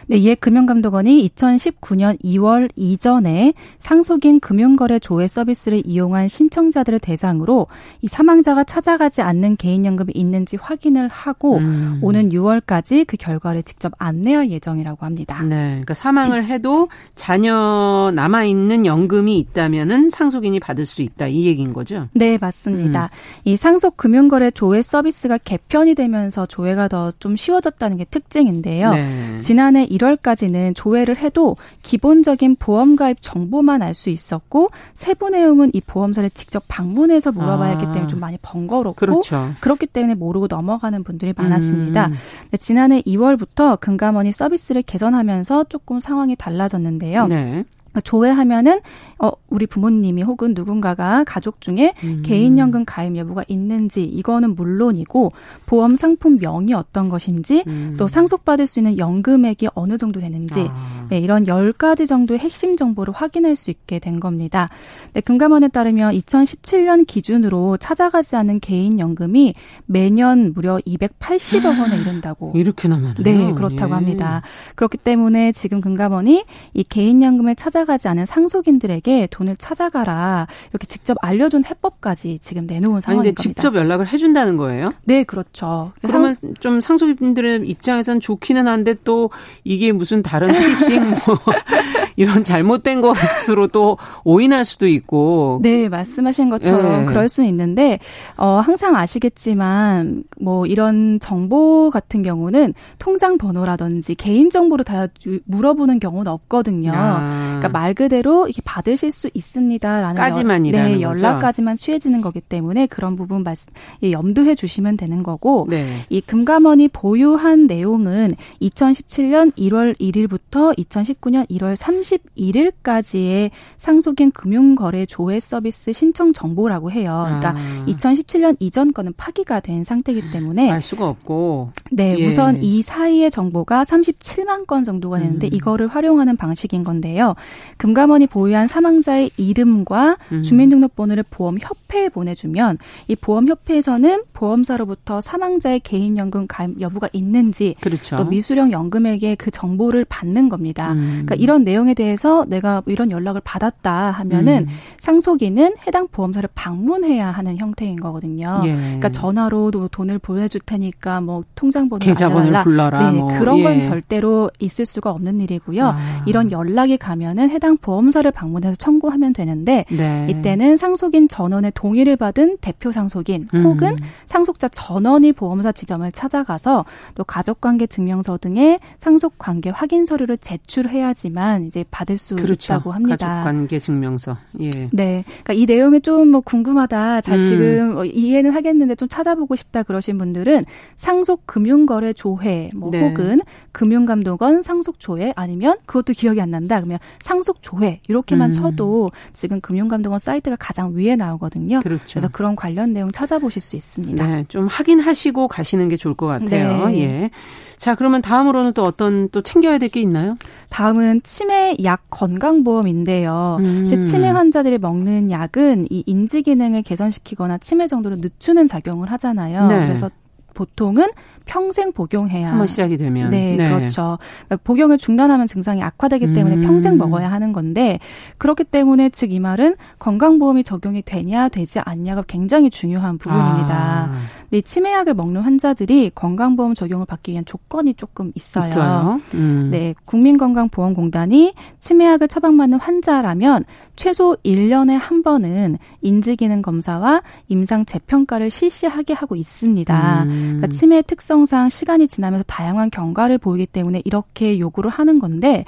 네, 이에 금융감독원이 2019년 2월 이전에 상속인 금융거래 조회 서비스를 이용한 신청자들을 대상으로 이 사망자가 찾아가지 않는 개인연금이 있는지 확인을 하고 음. 오는 6월까지 그 결과를 직접 안내할 예정이라고 합니다. 네, 그러니까 사망을 해도 자녀 남아 있는 연금이 있다면은 상속인이 받을 수 있다 이 얘기인 거죠? 네, 맞습니다. 음. 이 상속 금융거래 조회 서비스가 개편이 되면서 조회가 더 좀 쉬워졌다는 게 특징인데요. 네. 지난해 1월까지는 조회를 해도 기본적인 보험 가입 정보만 알 수 있었고 세부 내용은 이 보험사를 직접 방문해서 물어봐야 했기 아. 때문에 좀 많이 번거롭고 그렇죠. 그렇기 때문에 모르고 넘어가는 분들이 많았습니다. 음. 지난해 2월부터 금감원이 서비스를 개선하면서 조금 상황이 달라졌는데요. 네. 조회하면은 어 우리 부모님이 혹은 누군가가 가족 중에 음. 개인연금 가입 여부가 있는지 이거는 물론이고 보험 상품 명이 어떤 것인지 음. 또 상속받을 수 있는 연금액이 어느 정도 되는지 아. 네, 이런 열 가지 정도의 핵심 정보를 확인할 수 있게 된 겁니다. 네, 금감원에 따르면 2017년 기준으로 찾아가지 않은 개인연금이 매년 무려 280억 원에 이른다고. 이렇게 나면 네, 그렇다고 예. 합니다. 그렇기 때문에 지금 금감원이 이 개인연금을 찾아 찾아가지 않은 상속인들에게 돈을 찾아가라 이렇게 직접 알려준 해법까지 지금 내놓은 상황인 아니, 근데 직접 연락을 해준다는 거예요? 네, 그렇죠. 그러면 상... 좀 상속인들의 입장에선 좋기는 한데 또 이게 무슨 다른 피싱 뭐 이런 잘못된 것으로 또 오인할 수도 있고. 네, 말씀하신 것처럼 네. 그럴 수는 있는데 어, 항상 아시겠지만 뭐 이런 정보 같은 경우는 통장 번호라든지 개인 정보를 다 물어보는 경우는 없거든요. 아. 그러니까 말 그대로 이게 받으실 수 있습니다라는 까지만이라는 네, 연락까지만 취해지는 거기 때문에 그런 부분 말씀 예, 염두해 주시면 되는 거고 네. 이 금감원이 보유한 내용은 2017년 1월 1일부터 2019년 1월 31일까지의 상속인 금융거래 조회 서비스 신청 정보라고 해요. 그러니까 아. 2017년 이전 거는 파기가 된 상태이기 때문에 알 수가 없고 네, 예. 우선 이 사이의 정보가 37만 건 정도가 되는데 음. 이거를 활용하는 방식인 건데요. 금감원이 보유한 사망자의 이름과 음. 주민등록번호를 보험협회에 보내주면 이 보험협회에서는 보험사로부터 사망자의 개인연금 가입 여부가 있는지 그렇죠. 또 미수령 연금액의 그 정보를 받는 겁니다. 음. 그러니까 이런 내용에 대해서 내가 이런 연락을 받았다 하면은 음. 상속인은 해당 보험사를 방문해야 하는 형태인 거거든요. 예. 그러니까 전화로도 돈을 보내줄 테니까 뭐 통장 번호 계좌번호를 불러라. 네, 뭐. 그런 건 예. 절대로 있을 수가 없는 일이고요. 아. 이런 연락이 가면은 경우에는 해당 보험사를 방문해서 청구하면 되는데 네. 이때는 상속인 전원의 동의를 받은 대표 상속인 음. 혹은 상속자 전원이 보험사 지점을 찾아가서 또 가족관계 증명서 등의 상속관계 확인 서류를 제출해야지만 이제 받을 수 그렇죠. 있다고 합니다. 가족관계 증명서. 예. 네. 그러니까 이 내용이 좀 뭐 궁금하다. 잘 음. 지금 뭐 이해는 하겠는데 좀 찾아보고 싶다 그러신 분들은 상속 금융거래 조회 뭐 네. 혹은 금융감독원 상속 조회 아니면 그것도 기억이 안 난다. 그러면 상속 조회 이렇게만 음. 쳐도 지금 금융감독원 사이트가 가장 위에 나오거든요. 그렇죠. 그래서 그런 관련 내용 찾아보실 수 있습니다. 네, 좀 확인하시고 가시는 게 좋을 것 같아요. 네. 예. 자, 그러면 다음으로는 또 어떤 또 챙겨야 될 게 있나요? 다음은 치매 약 건강보험인데요. 음. 치매 환자들이 먹는 약은 이 인지 기능을 개선시키거나 치매 정도로 늦추는 작용을 하잖아요. 네. 그래서 보통은 평생 복용해야 한번 시작이 되면 네, 네. 그렇죠. 그러니까 복용을 중단하면 증상이 악화되기 때문에 음. 평생 먹어야 하는 건데 그렇기 때문에 즉 이 말은 건강보험이 적용이 되냐 되지 않냐가 굉장히 중요한 부분입니다. 아. 근데 치매약을 먹는 환자들이 건강보험 적용을 받기 위한 조건이 조금 있어요. 있어요? 음. 네, 국민건강보험공단이 치매약을 처방받는 환자라면 최소 1년에 한 번은 인지기능 검사와 임상 재평가를 실시하게 하고 있습니다. 음. 그러니까 치매 특성상 시간이 지나면서 다양한 경과를 보이기 때문에 이렇게 요구를 하는 건데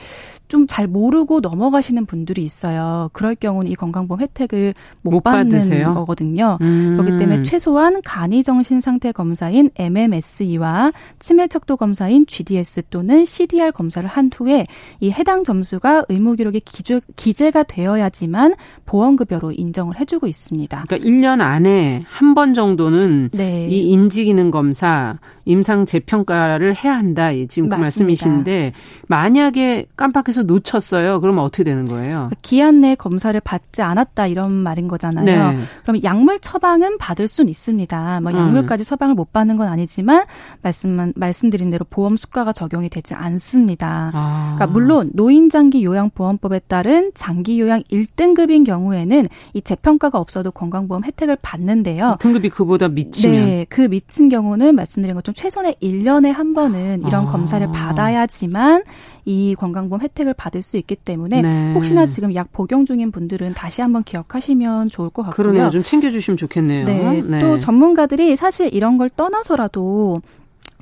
좀 잘 모르고 넘어가시는 분들이 있어요. 그럴 경우는 이 건강보험 혜택을 못, 못 받는 받으세요? 거거든요. 음. 그렇기 때문에 최소한 간이 정신 상태 검사인 MMSE와 치매 척도 검사인 GDS 또는 CDR 검사를 한 후에 이 해당 점수가 의무 기록에 기재 가 되어야지만 보험 급여로 인정을 해 주고 있습니다. 그러니까 1년 안에 한 번 정도는 네. 이 인지 기능 검사, 임상 재평가를 해야 한다. 지금 그 말씀이신데 만약에 깜빡해서 놓쳤어요. 그러면 어떻게 되는 거예요? 기한 내 검사를 받지 않았다 이런 말인 거잖아요. 네. 그럼 약물 처방은 받을 수는 있습니다. 뭐 약물까지 음. 처방을 못 받는 건 아니지만 말씀 말씀드린 대로 보험 수가가 적용이 되지 않습니다. 아. 그러니까 물론 노인 장기 요양 보험법에 따른 장기 요양 1등급인 경우에는 이 재평가가 없어도 건강보험 혜택을 받는데요. 등급이 그보다 미치면 네, 그 미친 경우는 말씀드린 것처럼 최소한 1년에 한 번은 이런 아. 검사를 받아야지만 이 건강보험 혜택을 받을 수 있기 때문에 네. 혹시나 지금 약 복용 중인 분들은 다시 한번 기억하시면 좋을 것 같고요. 그러네요. 좀 챙겨주시면 좋겠네요. 네. 네. 또 전문가들이 사실 이런 걸 떠나서라도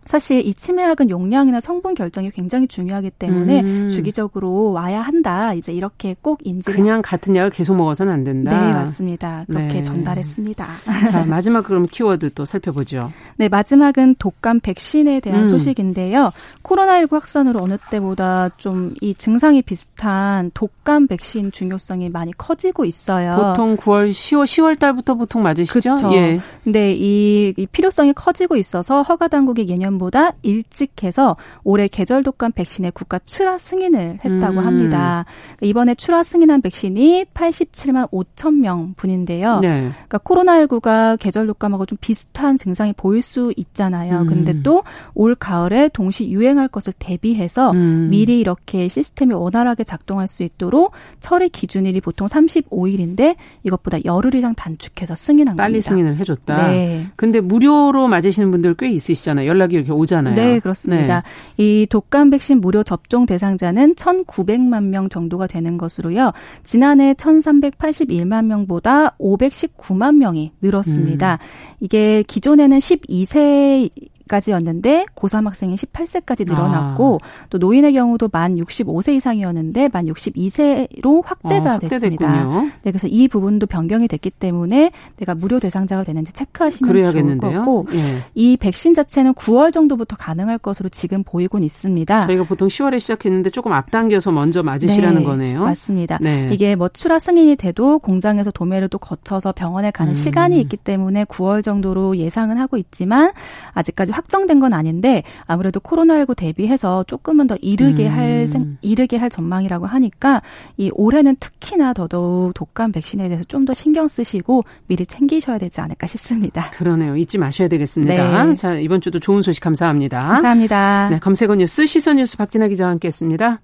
사실 이 치매약은 용량이나 성분 결정이 굉장히 중요하기 때문에 음. 주기적으로 와야 한다. 이제 이렇게 꼭 인지. 그냥 같은 약을 계속 먹어서는 안 된다. 네, 맞습니다. 그렇게 네. 전달했습니다. 자, 마지막 그럼 키워드 또 살펴보죠. 네, 마지막은 독감 백신에 대한 음. 소식인데요. 코로나19 확산으로 어느 때보다 좀 이 증상이 비슷한 독감 백신 중요성이 많이 커지고 있어요. 보통 9월, 10월, 10월 달부터 보통 맞으시죠? 그렇죠. 예. 근데 이, 이 필요성이 커지고 있어서 허가 당국이 예년 예년보다 일찍 해서 올해 계절 독감 백신의 국가 출하 승인을 했다고 음. 합니다. 이번에 출하 승인한 백신이 87만 5천 명 분인데요. 네. 그러니까 코로나19가 계절 독감하고 좀 비슷한 증상이 보일 수 있잖아요. 음. 근데 또 올 가을에 동시 유행할 것을 대비해서 음. 미리 이렇게 시스템이 원활하게 작동할 수 있도록 처리 기준일이 보통 35일인데 이것보다 열흘 이상 단축해서 승인한 빨리 겁니다. 승인을 해줬다. 네. 근데 무료로 맞으시는 분들 꽤 있으시잖아요. 연락이 이렇게 오잖아요. 네, 그렇습니다. 네. 이 독감 백신 무료 접종 대상자는 1,900만 명 정도가 되는 것으로요. 지난해 1,381만 명보다 519만 명이 늘었습니다. 음. 이게 기존에는 12세 까지였는데 고3 학생이 18세까지 늘어났고 아. 또 노인의 경우도 만 65세 이상이었는데 만 62세로 확대가 어, 됐습니다. 네, 그래서 이 부분도 변경이 됐기 때문에 내가 무료 대상자가 되는지 체크하시면 그래야겠는데요. 좋을 거고 예. 이 백신 자체는 9월 정도부터 가능할 것으로 지금 보이곤 있습니다. 저희가 보통 10월에 시작했는데 조금 앞당겨서 먼저 맞으시라는 네, 거네요. 맞습니다. 네. 이게 뭐 출하 승인이 돼도 공장에서 도매를 또 거쳐서 병원에 가는 음. 시간이 있기 때문에 9월 정도로 예상은 하고 있지만 아직까지 확정된 건 아닌데 아무래도 코로나19 대비해서 조금은 더 이르게 음. 할 생, 이르게 할 전망이라고 하니까 이 올해는 특히나 더더욱 독감 백신에 대해서 좀 더 신경 쓰시고 미리 챙기셔야 되지 않을까 싶습니다. 그러네요. 잊지 마셔야 되겠습니다. 네. 자, 이번 주도 좋은 소식 감사합니다. 감사합니다. 네, 검색어 뉴스 시선 뉴스 박진아 기자와 함께 했습니다.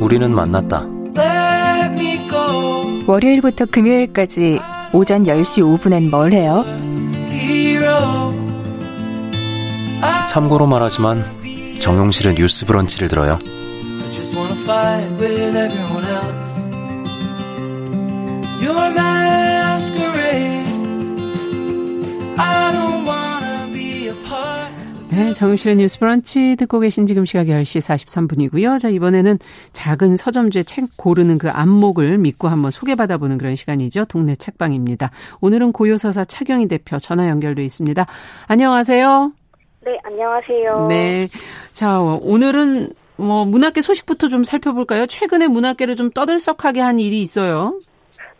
우리는 만났다. 월요일부터 금요일까지 오전 10시 5분엔 뭘 해요? 참고로 말하지만 정용실은 뉴스 브런치를 들어요. 네, 정유실의 뉴스 브런치 듣고 계신 지금 시각 10시 43분이고요. 자, 이번에는 작은 서점주의 책 고르는 그 안목을 믿고 한번 소개받아 보는 그런 시간이죠. 동네 책방입니다. 오늘은 고요서사 차경희 대표 전화 연결돼 있습니다. 안녕하세요. 네, 안녕하세요. 네. 자, 오늘은 뭐 문학계 소식부터 좀 살펴볼까요? 최근에 문학계를 좀 떠들썩하게 한 일이 있어요.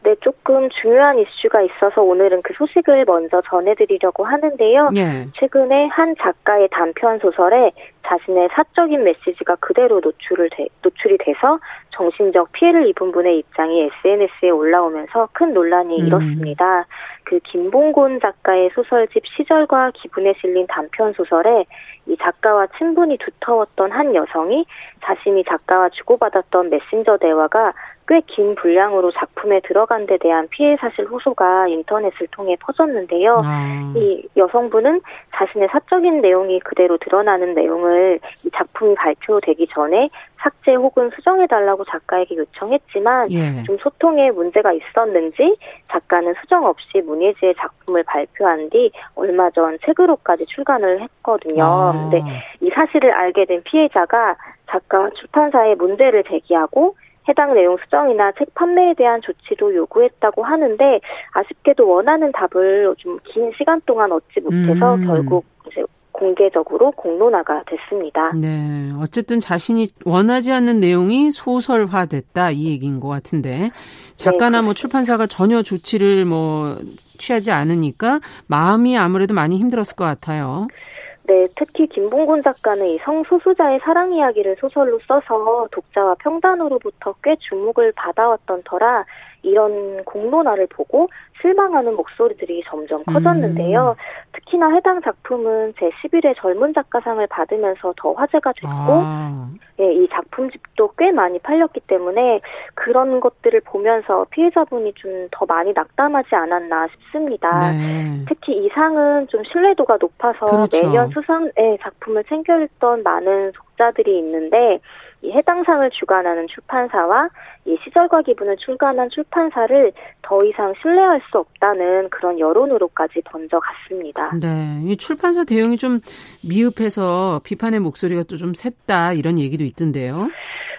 네, 조금 중요한 이슈가 있어서 오늘은 그 소식을 먼저 전해드리려고 하는데요. 예. 최근에 한 작가의 단편 소설에 자신의 사적인 메시지가 그대로 노출을 돼, 노출이 돼서 정신적 피해를 입은 분의 입장이 SNS에 올라오면서 큰 논란이 음. 일었습니다. 그 김봉곤 작가의 소설집 시절과 기분에 실린 단편 소설에 이 작가와 친분이 두터웠던 한 여성이 자신이 작가와 주고받았던 메신저 대화가 꽤 긴 분량으로 작품에 들어간 데 대한 피해 사실 호소가 인터넷을 통해 퍼졌는데요. 아. 이 여성분은 자신의 사적인 내용이 그대로 드러나는 내용을 이 작품이 발표되기 전에 삭제 혹은 수정해 달라고 작가에게 요청했지만 예. 좀 소통에 문제가 있었는지 작가는 수정 없이 문예지의 작품을 발표한 뒤 얼마 전 책으로까지 출간을 했거든요. 아. 근데 이 사실을 알게 된 피해자가 작가 출판사에 문제를 제기하고 해당 내용 수정이나 책 판매에 대한 조치도 요구했다고 하는데 아쉽게도 원하는 답을 좀 긴 시간 동안 얻지 못해서 음. 결국 이제 공개적으로 공론화가 됐습니다. 네. 어쨌든 자신이 원하지 않는 내용이 소설화됐다 이 얘기인 것 같은데 작가나 네, 뭐 출판사가 전혀 조치를 뭐 취하지 않으니까 마음이 아무래도 많이 힘들었을 것 같아요. 네, 특히 김봉곤 작가는 이 성소수자의 사랑 이야기를 소설로 써서 독자와 평단으로부터 꽤 주목을 받아왔던 터라 이런 공론화를 보고 실망하는 목소리들이 점점 커졌는데요. 음. 특히나 해당 작품은 제11회 젊은 작가상을 받으면서 더 화제가 됐고, 아. 예, 이 작품집도 꽤 많이 팔렸기 때문에 그런 것들을 보면서 피해자분이 좀 더 많이 낙담하지 않았나 싶습니다. 네. 특히 이 상은 좀 신뢰도가 높아서 그렇죠. 매년 수상의 작품을 챙겨 읽던 많은 독자들이 있는데 이 해당 상을 주관하는 출판사와 이 시절과 기분을 출간한 출판사를 더 이상 신뢰할 수 없다는 그런 여론으로까지 번져갔습니다. 네, 이 출판사 대응이 좀 미흡해서 비판의 목소리가 또 좀 샜다 이런 얘기도 있던데요.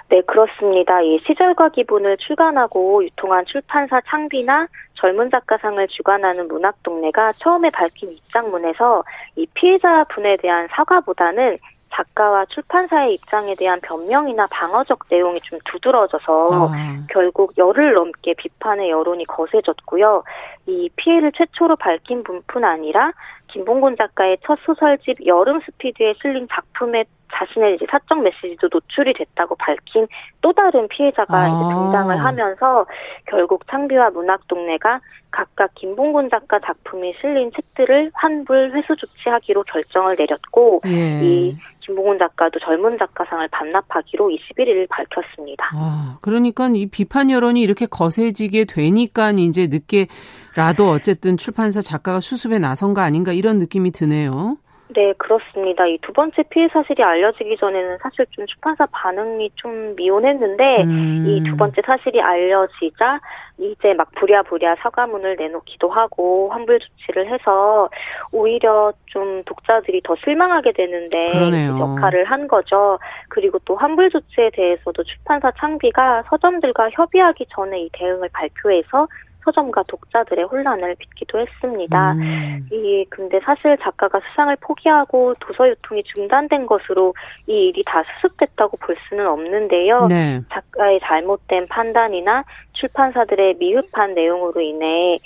네, 그렇습니다. 이 시절과 기분을 출간하고 유통한 출판사 창비나 젊은 작가상을 주관하는 문학동네가 처음에 밝힌 입장문에서 이 피해자 분에 대한 사과보다는 작가와 출판사의 입장에 대한 변명이나 방어적 내용이 좀 두드러져서 아. 결국 열흘 넘게 비판의 여론이 거세졌고요. 이 피해를 최초로 밝힌 분뿐 아니라 김봉곤 작가의 첫 소설집 여름 스피드에 실린 작품에 자신의 이제 사적 메시지도 노출이 됐다고 밝힌 또 다른 피해자가 아. 이제 등장을 하면서 결국 창비와 문학 동네가 각각 김봉곤 작가 작품이 실린 책들을 환불 회수 조치하기로 결정을 내렸고 예. 이 김봉훈 작가도 젊은 작가상을 반납하기로 21일 밝혔습니다. 아, 그러니까 이 비판 여론이 이렇게 거세지게 되니까 이제 늦게 라도 어쨌든 출판사 작가가 수습에 나선 거 아닌가 이런 느낌이 드네요. 네, 그렇습니다. 이 두 번째 피해 사실이 알려지기 전에는 사실 좀 출판사 반응이 좀 미온했는데 음. 이두 번째 사실이 알려지자 이제 막 부랴부랴 사과문을 내놓기도 하고 환불 조치를 해서 오히려 좀 독자들이 더 실망하게 되는데 그러네요. 역할을 한 거죠. 그리고 또 환불 조치에 대해서도 출판사 창비가 서점들과 협의하기 전에 이 대응을 발표해서 서점과 독자들의 혼란을 빚기도 했습니다. 음. 이 근데 사실 작가가 수상을 포기하고 도서 유통이 중단된 것으로 이 일이 다 수습됐다고 볼 수는 없는데요. 네. 작가의 잘못된 판단이나 출판사들의 미흡한 내용으로 인해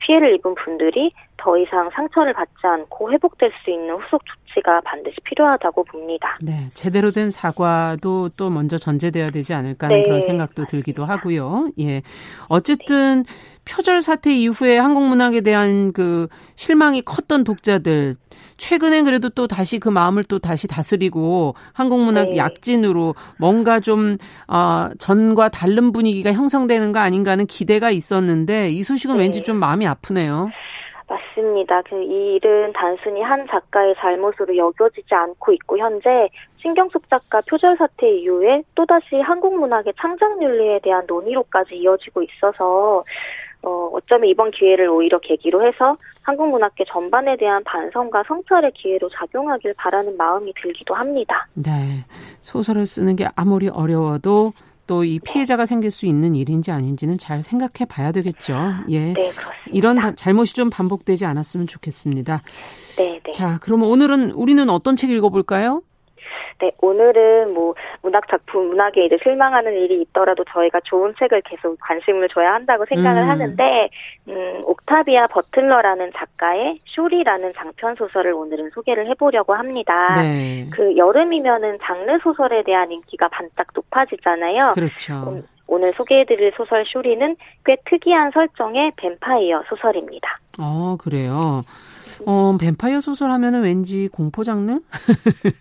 피해를 입은 분들이 더 이상 상처를 받지 않고 회복될 수 있는 후속 조치 가 반드시 필요하다고 봅니다. 네, 제대로 된 사과도 또 먼저 전제돼야 되지 않을까 하는 네. 그런 생각도 들기도 하고요. 예, 어쨌든 네. 표절 사태 이후에 한국 문학에 대한 그 실망이 컸던 독자들 최근엔 그래도 또 다시 그 마음을 또 다시 다스리고 한국 문학 네. 약진으로 뭔가 좀 어, 전과 다른 분위기가 형성되는 거 아닌가 하는 기대가 있었는데 이 소식은 네. 왠지 좀 마음이 아프네요. 맞습니다. 그 이 일은 단순히 한 작가의 잘못으로 여겨지지 않고 있고 현재 신경숙 작가 표절 사태 이후에 또다시 한국 문학의 창작 윤리에 대한 논의로까지 이어지고 있어서 어, 어쩌면 이번 기회를 오히려 계기로 해서 한국 문학계 전반에 대한 반성과 성찰의 기회로 작용하길 바라는 마음이 들기도 합니다. 네. 소설을 쓰는 게 아무리 어려워도 또 이 피해자가 생길 수 있는 일인지 아닌지는 잘 생각해 봐야 되겠죠. 예. 네. 이런 잘못이 좀 반복되지 않았으면 좋겠습니다. 네, 네. 자, 그러면 오늘은 우리는 어떤 책 읽어볼까요? 네, 오늘은 뭐 문학 작품, 문학에 이제 실망하는 일이 있더라도 저희가 좋은 책을 계속 관심을 줘야 한다고 생각을 음. 하는데, 음, 옥타비아 버틀러라는 작가의 쇼리라는 장편 소설을 오늘은 소개를 해보려고 합니다. 네. 그 여름이면은 장르 소설에 대한 인기가 반짝 높아지잖아요. 그렇죠. 음, 오늘 소개해드릴 소설 쇼리는 꽤 특이한 설정의 뱀파이어 소설입니다. 어, 그래요. 어, 뱀파이어 소설 하면은 왠지 공포 장르?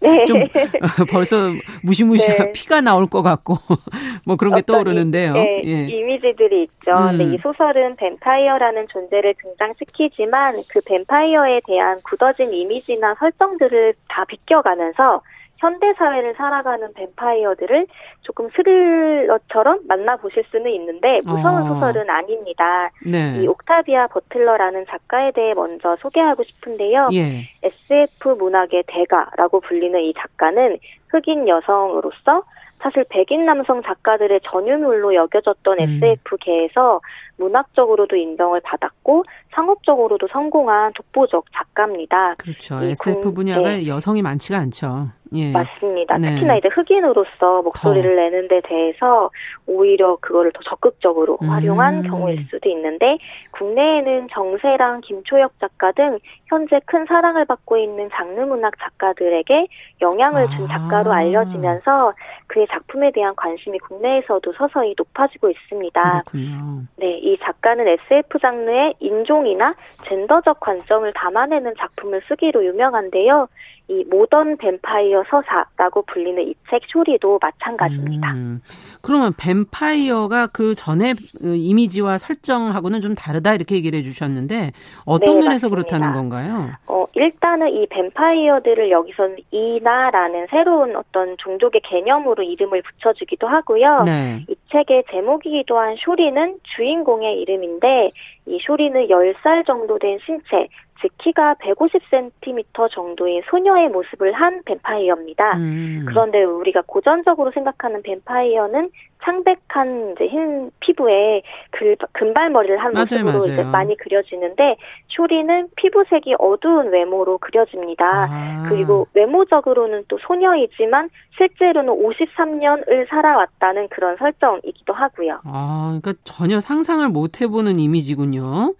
네. 좀 어, 벌써 무시무시한 네. 피가 나올 것 같고 뭐 그런 게 떠오르는데요. 네, 예. 이미지들이 있죠. 음. 근데 이 소설은 뱀파이어라는 존재를 등장시키지만 그 뱀파이어에 대한 굳어진 이미지나 설정들을 다 비껴가면서 현대 사회를 살아가는 뱀파이어들을 조금 스릴러처럼 만나보실 수는 있는데 무서운 어. 소설은 아닙니다. 네. 이 옥타비아 버틀러라는 작가에 대해 먼저 소개하고 싶은데요. 예. SF 문학의 대가라고 불리는 이 작가는 흑인 여성으로서 사실 백인 남성 작가들의 전유물로 여겨졌던 음. SF계에서 문학적으로도 인정을 받았고 상업적으로도 성공한 독보적 작가입니다. 그렇죠. SF 분야가 네. 여성이 많지가 않죠. 예. 맞습니다. 네. 특히나 이제 흑인으로서 목소리를 더. 내는 데 대해서 오히려 그거를 더 적극적으로 음. 활용한 경우일 수도 있는데 국내에는 정세랑 김초혁 작가 등 현재 큰 사랑을 받고 있는 장르 문학 작가들에게 영향을 준 아. 작가 로 알려지면서 그의 작품에 대한 관심이 국내에서도 서서히 높아지고 있습니다. 그렇군요. 네, 이 작가는 SF 장르의 인종이나 젠더적 관점을 담아내는 작품을 쓰기로 유명한데요. 이 모던 뱀파이어 서사라고 불리는 이 책 쇼리도 마찬가지입니다. 음, 그러면 뱀파이어가 그 전에 그 이미지와 설정하고는 좀 다르다 이렇게 얘기를 해주셨는데 어떤 네, 면에서 맞습니다. 그렇다는 건가요? 어, 일단은 이 뱀파이어들을 여기서는 이나라는 새로운 어떤 종족의 개념으로 이름을 붙여주기도 하고요. 네. 이 책의 제목이기도 한 쇼리는 주인공의 이름인데 이 쇼리는 10살 정도 된 신체, 즉 키가 150cm 정도의 소녀의 모습을 한 뱀파이어입니다. 음. 그런데 우리가 고전적으로 생각하는 뱀파이어는 창백한 이제 흰 피부에 글, 금발머리를 한 맞아요, 모습으로 맞아요. 이제 많이 그려지는데 쇼리는 피부색이 어두운 외모로 그려집니다. 아. 그리고 외모적으로는 또 소녀이지만 실제로는 53년을 살아왔다는 그런 설정이기도 하고요. 아, 그러니까 전혀 상상을 못 해보는 이미지군요.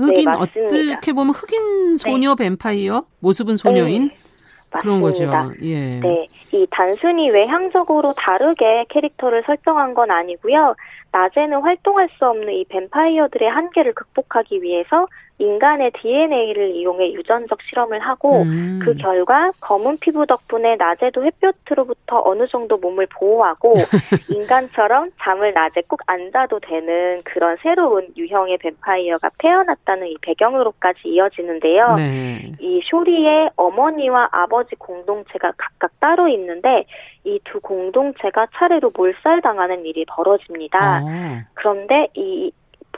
흑인 네, 어떻게 보면 흑인 소녀 네. 뱀파이어 모습은 소녀인 네. 그런 거죠. 예. 네. 이 단순히 외향적으로 다르게 캐릭터를 설정한 건 아니고요. 낮에는 활동할 수 없는 이 뱀파이어들의 한계를 극복하기 위해서 인간의 DNA를 이용해 유전적 실험을 하고 음. 그 결과 검은 피부 덕분에 낮에도 햇볕으로부터 어느 정도 몸을 보호하고 인간처럼 잠을 낮에 꼭 안 자도 되는 그런 새로운 유형의 뱀파이어가 태어났다는 이 배경으로까지 이어지는데요. 네. 이 쇼리의 어머니와 아버지 공동체가 각각 따로 있는데 이 두 공동체가 차례로 몰살당하는 일이 벌어집니다. 아. 그런데 이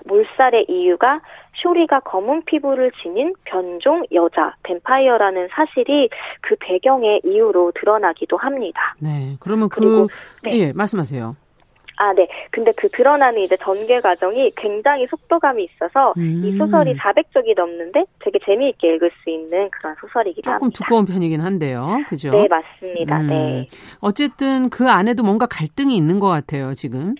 몰살의 이유가 쇼리가 검은 피부를 지닌 변종 여자 뱀파이어라는 사실이 그 배경의 이유로 드러나기도 합니다. 네, 그러면 그 그리고, 네. 예 말씀하세요. 아, 네. 근데 그 드러나는 이제 전개 과정이 굉장히 속도감이 있어서 음. 이 소설이 400쪽이 넘는데 되게 재미있게 읽을 수 있는 그런 소설이기도 조금 합니다. 조금 두꺼운 편이긴 한데요. 그죠? 네, 맞습니다. 음. 네. 어쨌든 그 안에도 뭔가 갈등이 있는 것 같아요, 지금.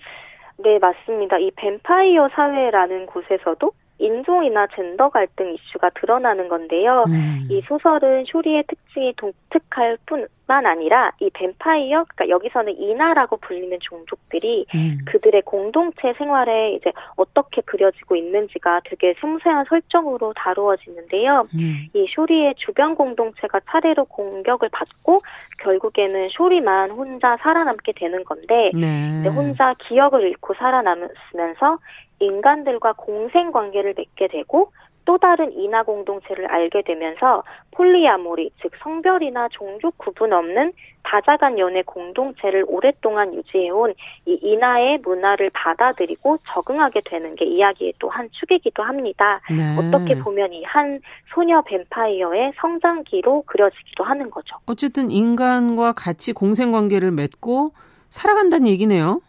네, 맞습니다. 이 뱀파이어 사회라는 곳에서도 인종이나 젠더 갈등 이슈가 드러나는 건데요. 음. 이 소설은 쇼리의 특징이 독특할 뿐만 아니라 이 뱀파이어, 그러니까 여기서는 이나라고 불리는 종족들이 음. 그들의 공동체 생활에 이제 어떻게 그려지고 있는지가 되게 섬세한 설정으로 다루어지는데요. 음. 이 쇼리의 주변 공동체가 차례로 공격을 받고 결국에는 쇼리만 혼자 살아남게 되는 건데 네. 혼자 기억을 잃고 살아남으면서 인간들과 공생 관계를 맺게 되고 또 다른 인하 공동체를 알게 되면서 폴리아모리, 즉 성별이나 종족 구분 없는 다자간 연애 공동체를 오랫동안 유지해온 이 인하의 문화를 받아들이고 적응하게 되는 게 이야기의 또 한 축이기도 합니다. 네. 어떻게 보면 이 한 소녀 뱀파이어의 성장기로 그려지기도 하는 거죠. 어쨌든 인간과 같이 공생 관계를 맺고 살아간다는 얘기네요.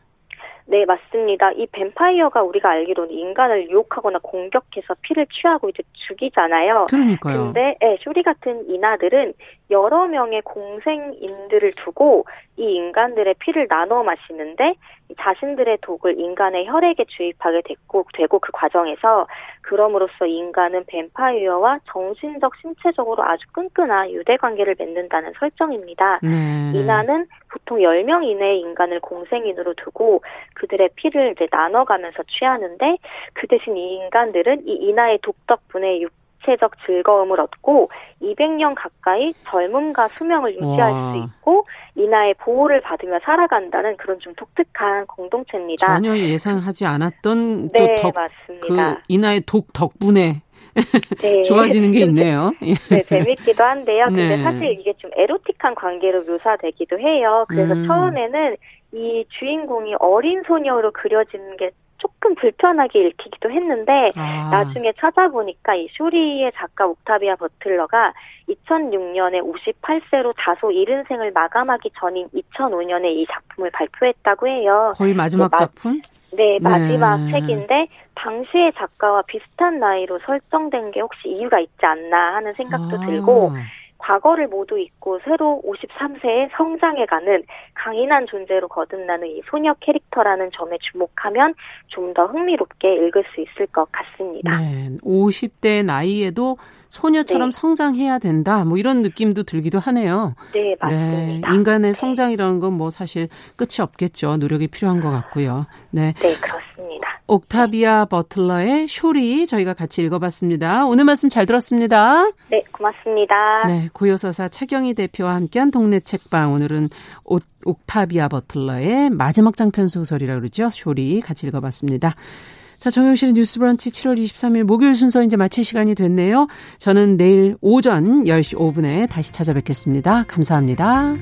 네, 맞습니다. 이 뱀파이어가 우리가 알기로는 인간을 유혹하거나 공격해서 피를 취하고 이제 죽이잖아요. 그러니까요. 근데 네, 쇼리 같은 인하들은 여러 명의 공생인들을 두고 이 인간들의 피를 나눠 마시는데 자신들의 독을 인간의 혈액에 주입하게 됐고 되고 그 과정에서 그럼으로써 인간은 뱀파이어와 정신적 신체적으로 아주 끈끈한 유대 관계를 맺는다는 설정입니다. 네. 인하는 보통 10명 이내의 인간을 공생인으로 두고 그들의 피를 이제 나눠가면서 취하는데 그 대신 이 인간들은 이 인하의 독 덕분에 육체적 즐거움을 얻고 200년 가까이 젊음과 수명을 유지할 와. 수 있고 인하의 보호를 받으며 살아간다는 그런 좀 독특한 공동체입니다. 전혀 예상하지 않았던 네, 덕, 맞습니다. 그 인하의 독 덕분에 네. 좋아지는 게 있네요. 네, 재밌기도 한데요. 근데 네. 사실 이게 좀 에로틱한 관계로 묘사되기도 해요. 그래서 음. 처음에는 이 주인공이 어린 소녀로 그려지는 게 조금 불편하게 읽히기도 했는데 아. 나중에 찾아보니까 이 쇼리의 작가 옥타비아 버틀러가 2006년에 58세로 다소 이른 생을 마감하기 전인 2005년에 이 작품을 발표했다고 해요. 거의 마지막 네, 작품? 네, 마지막 네. 책인데 당시의 작가와 비슷한 나이로 설정된 게 혹시 이유가 있지 않나 하는 생각도 아. 들고 과거를 모두 잊고 새로 53세에 성장해가는 강인한 존재로 거듭나는 이 소녀 캐릭터라는 점에 주목하면 좀 더 흥미롭게 읽을 수 있을 것 같습니다. 네, 50대 나이에도 소녀처럼 네. 성장해야 된다. 뭐 이런 느낌도 들기도 하네요. 네, 맞습니다. 네, 인간의 네. 성장이라는 건 뭐 사실 끝이 없겠죠. 노력이 필요한 것 같고요. 네. 네, 그렇습니다. 옥타비아 버틀러의 쇼리 저희가 같이 읽어봤습니다. 오늘 말씀 잘 들었습니다. 네, 고맙습니다. 네, 고요서사 차경희 대표와 함께한 동네 책방 오늘은 옥, 옥타비아 버틀러의 마지막 장편 소설이라고 그러죠. 쇼리 같이 읽어봤습니다. 자, 정영실의 뉴스 브런치 7월 23일 목요일 순서 이제 마칠 시간이 됐네요. 저는 내일 오전 10시 5분에 다시 찾아뵙겠습니다. 감사합니다.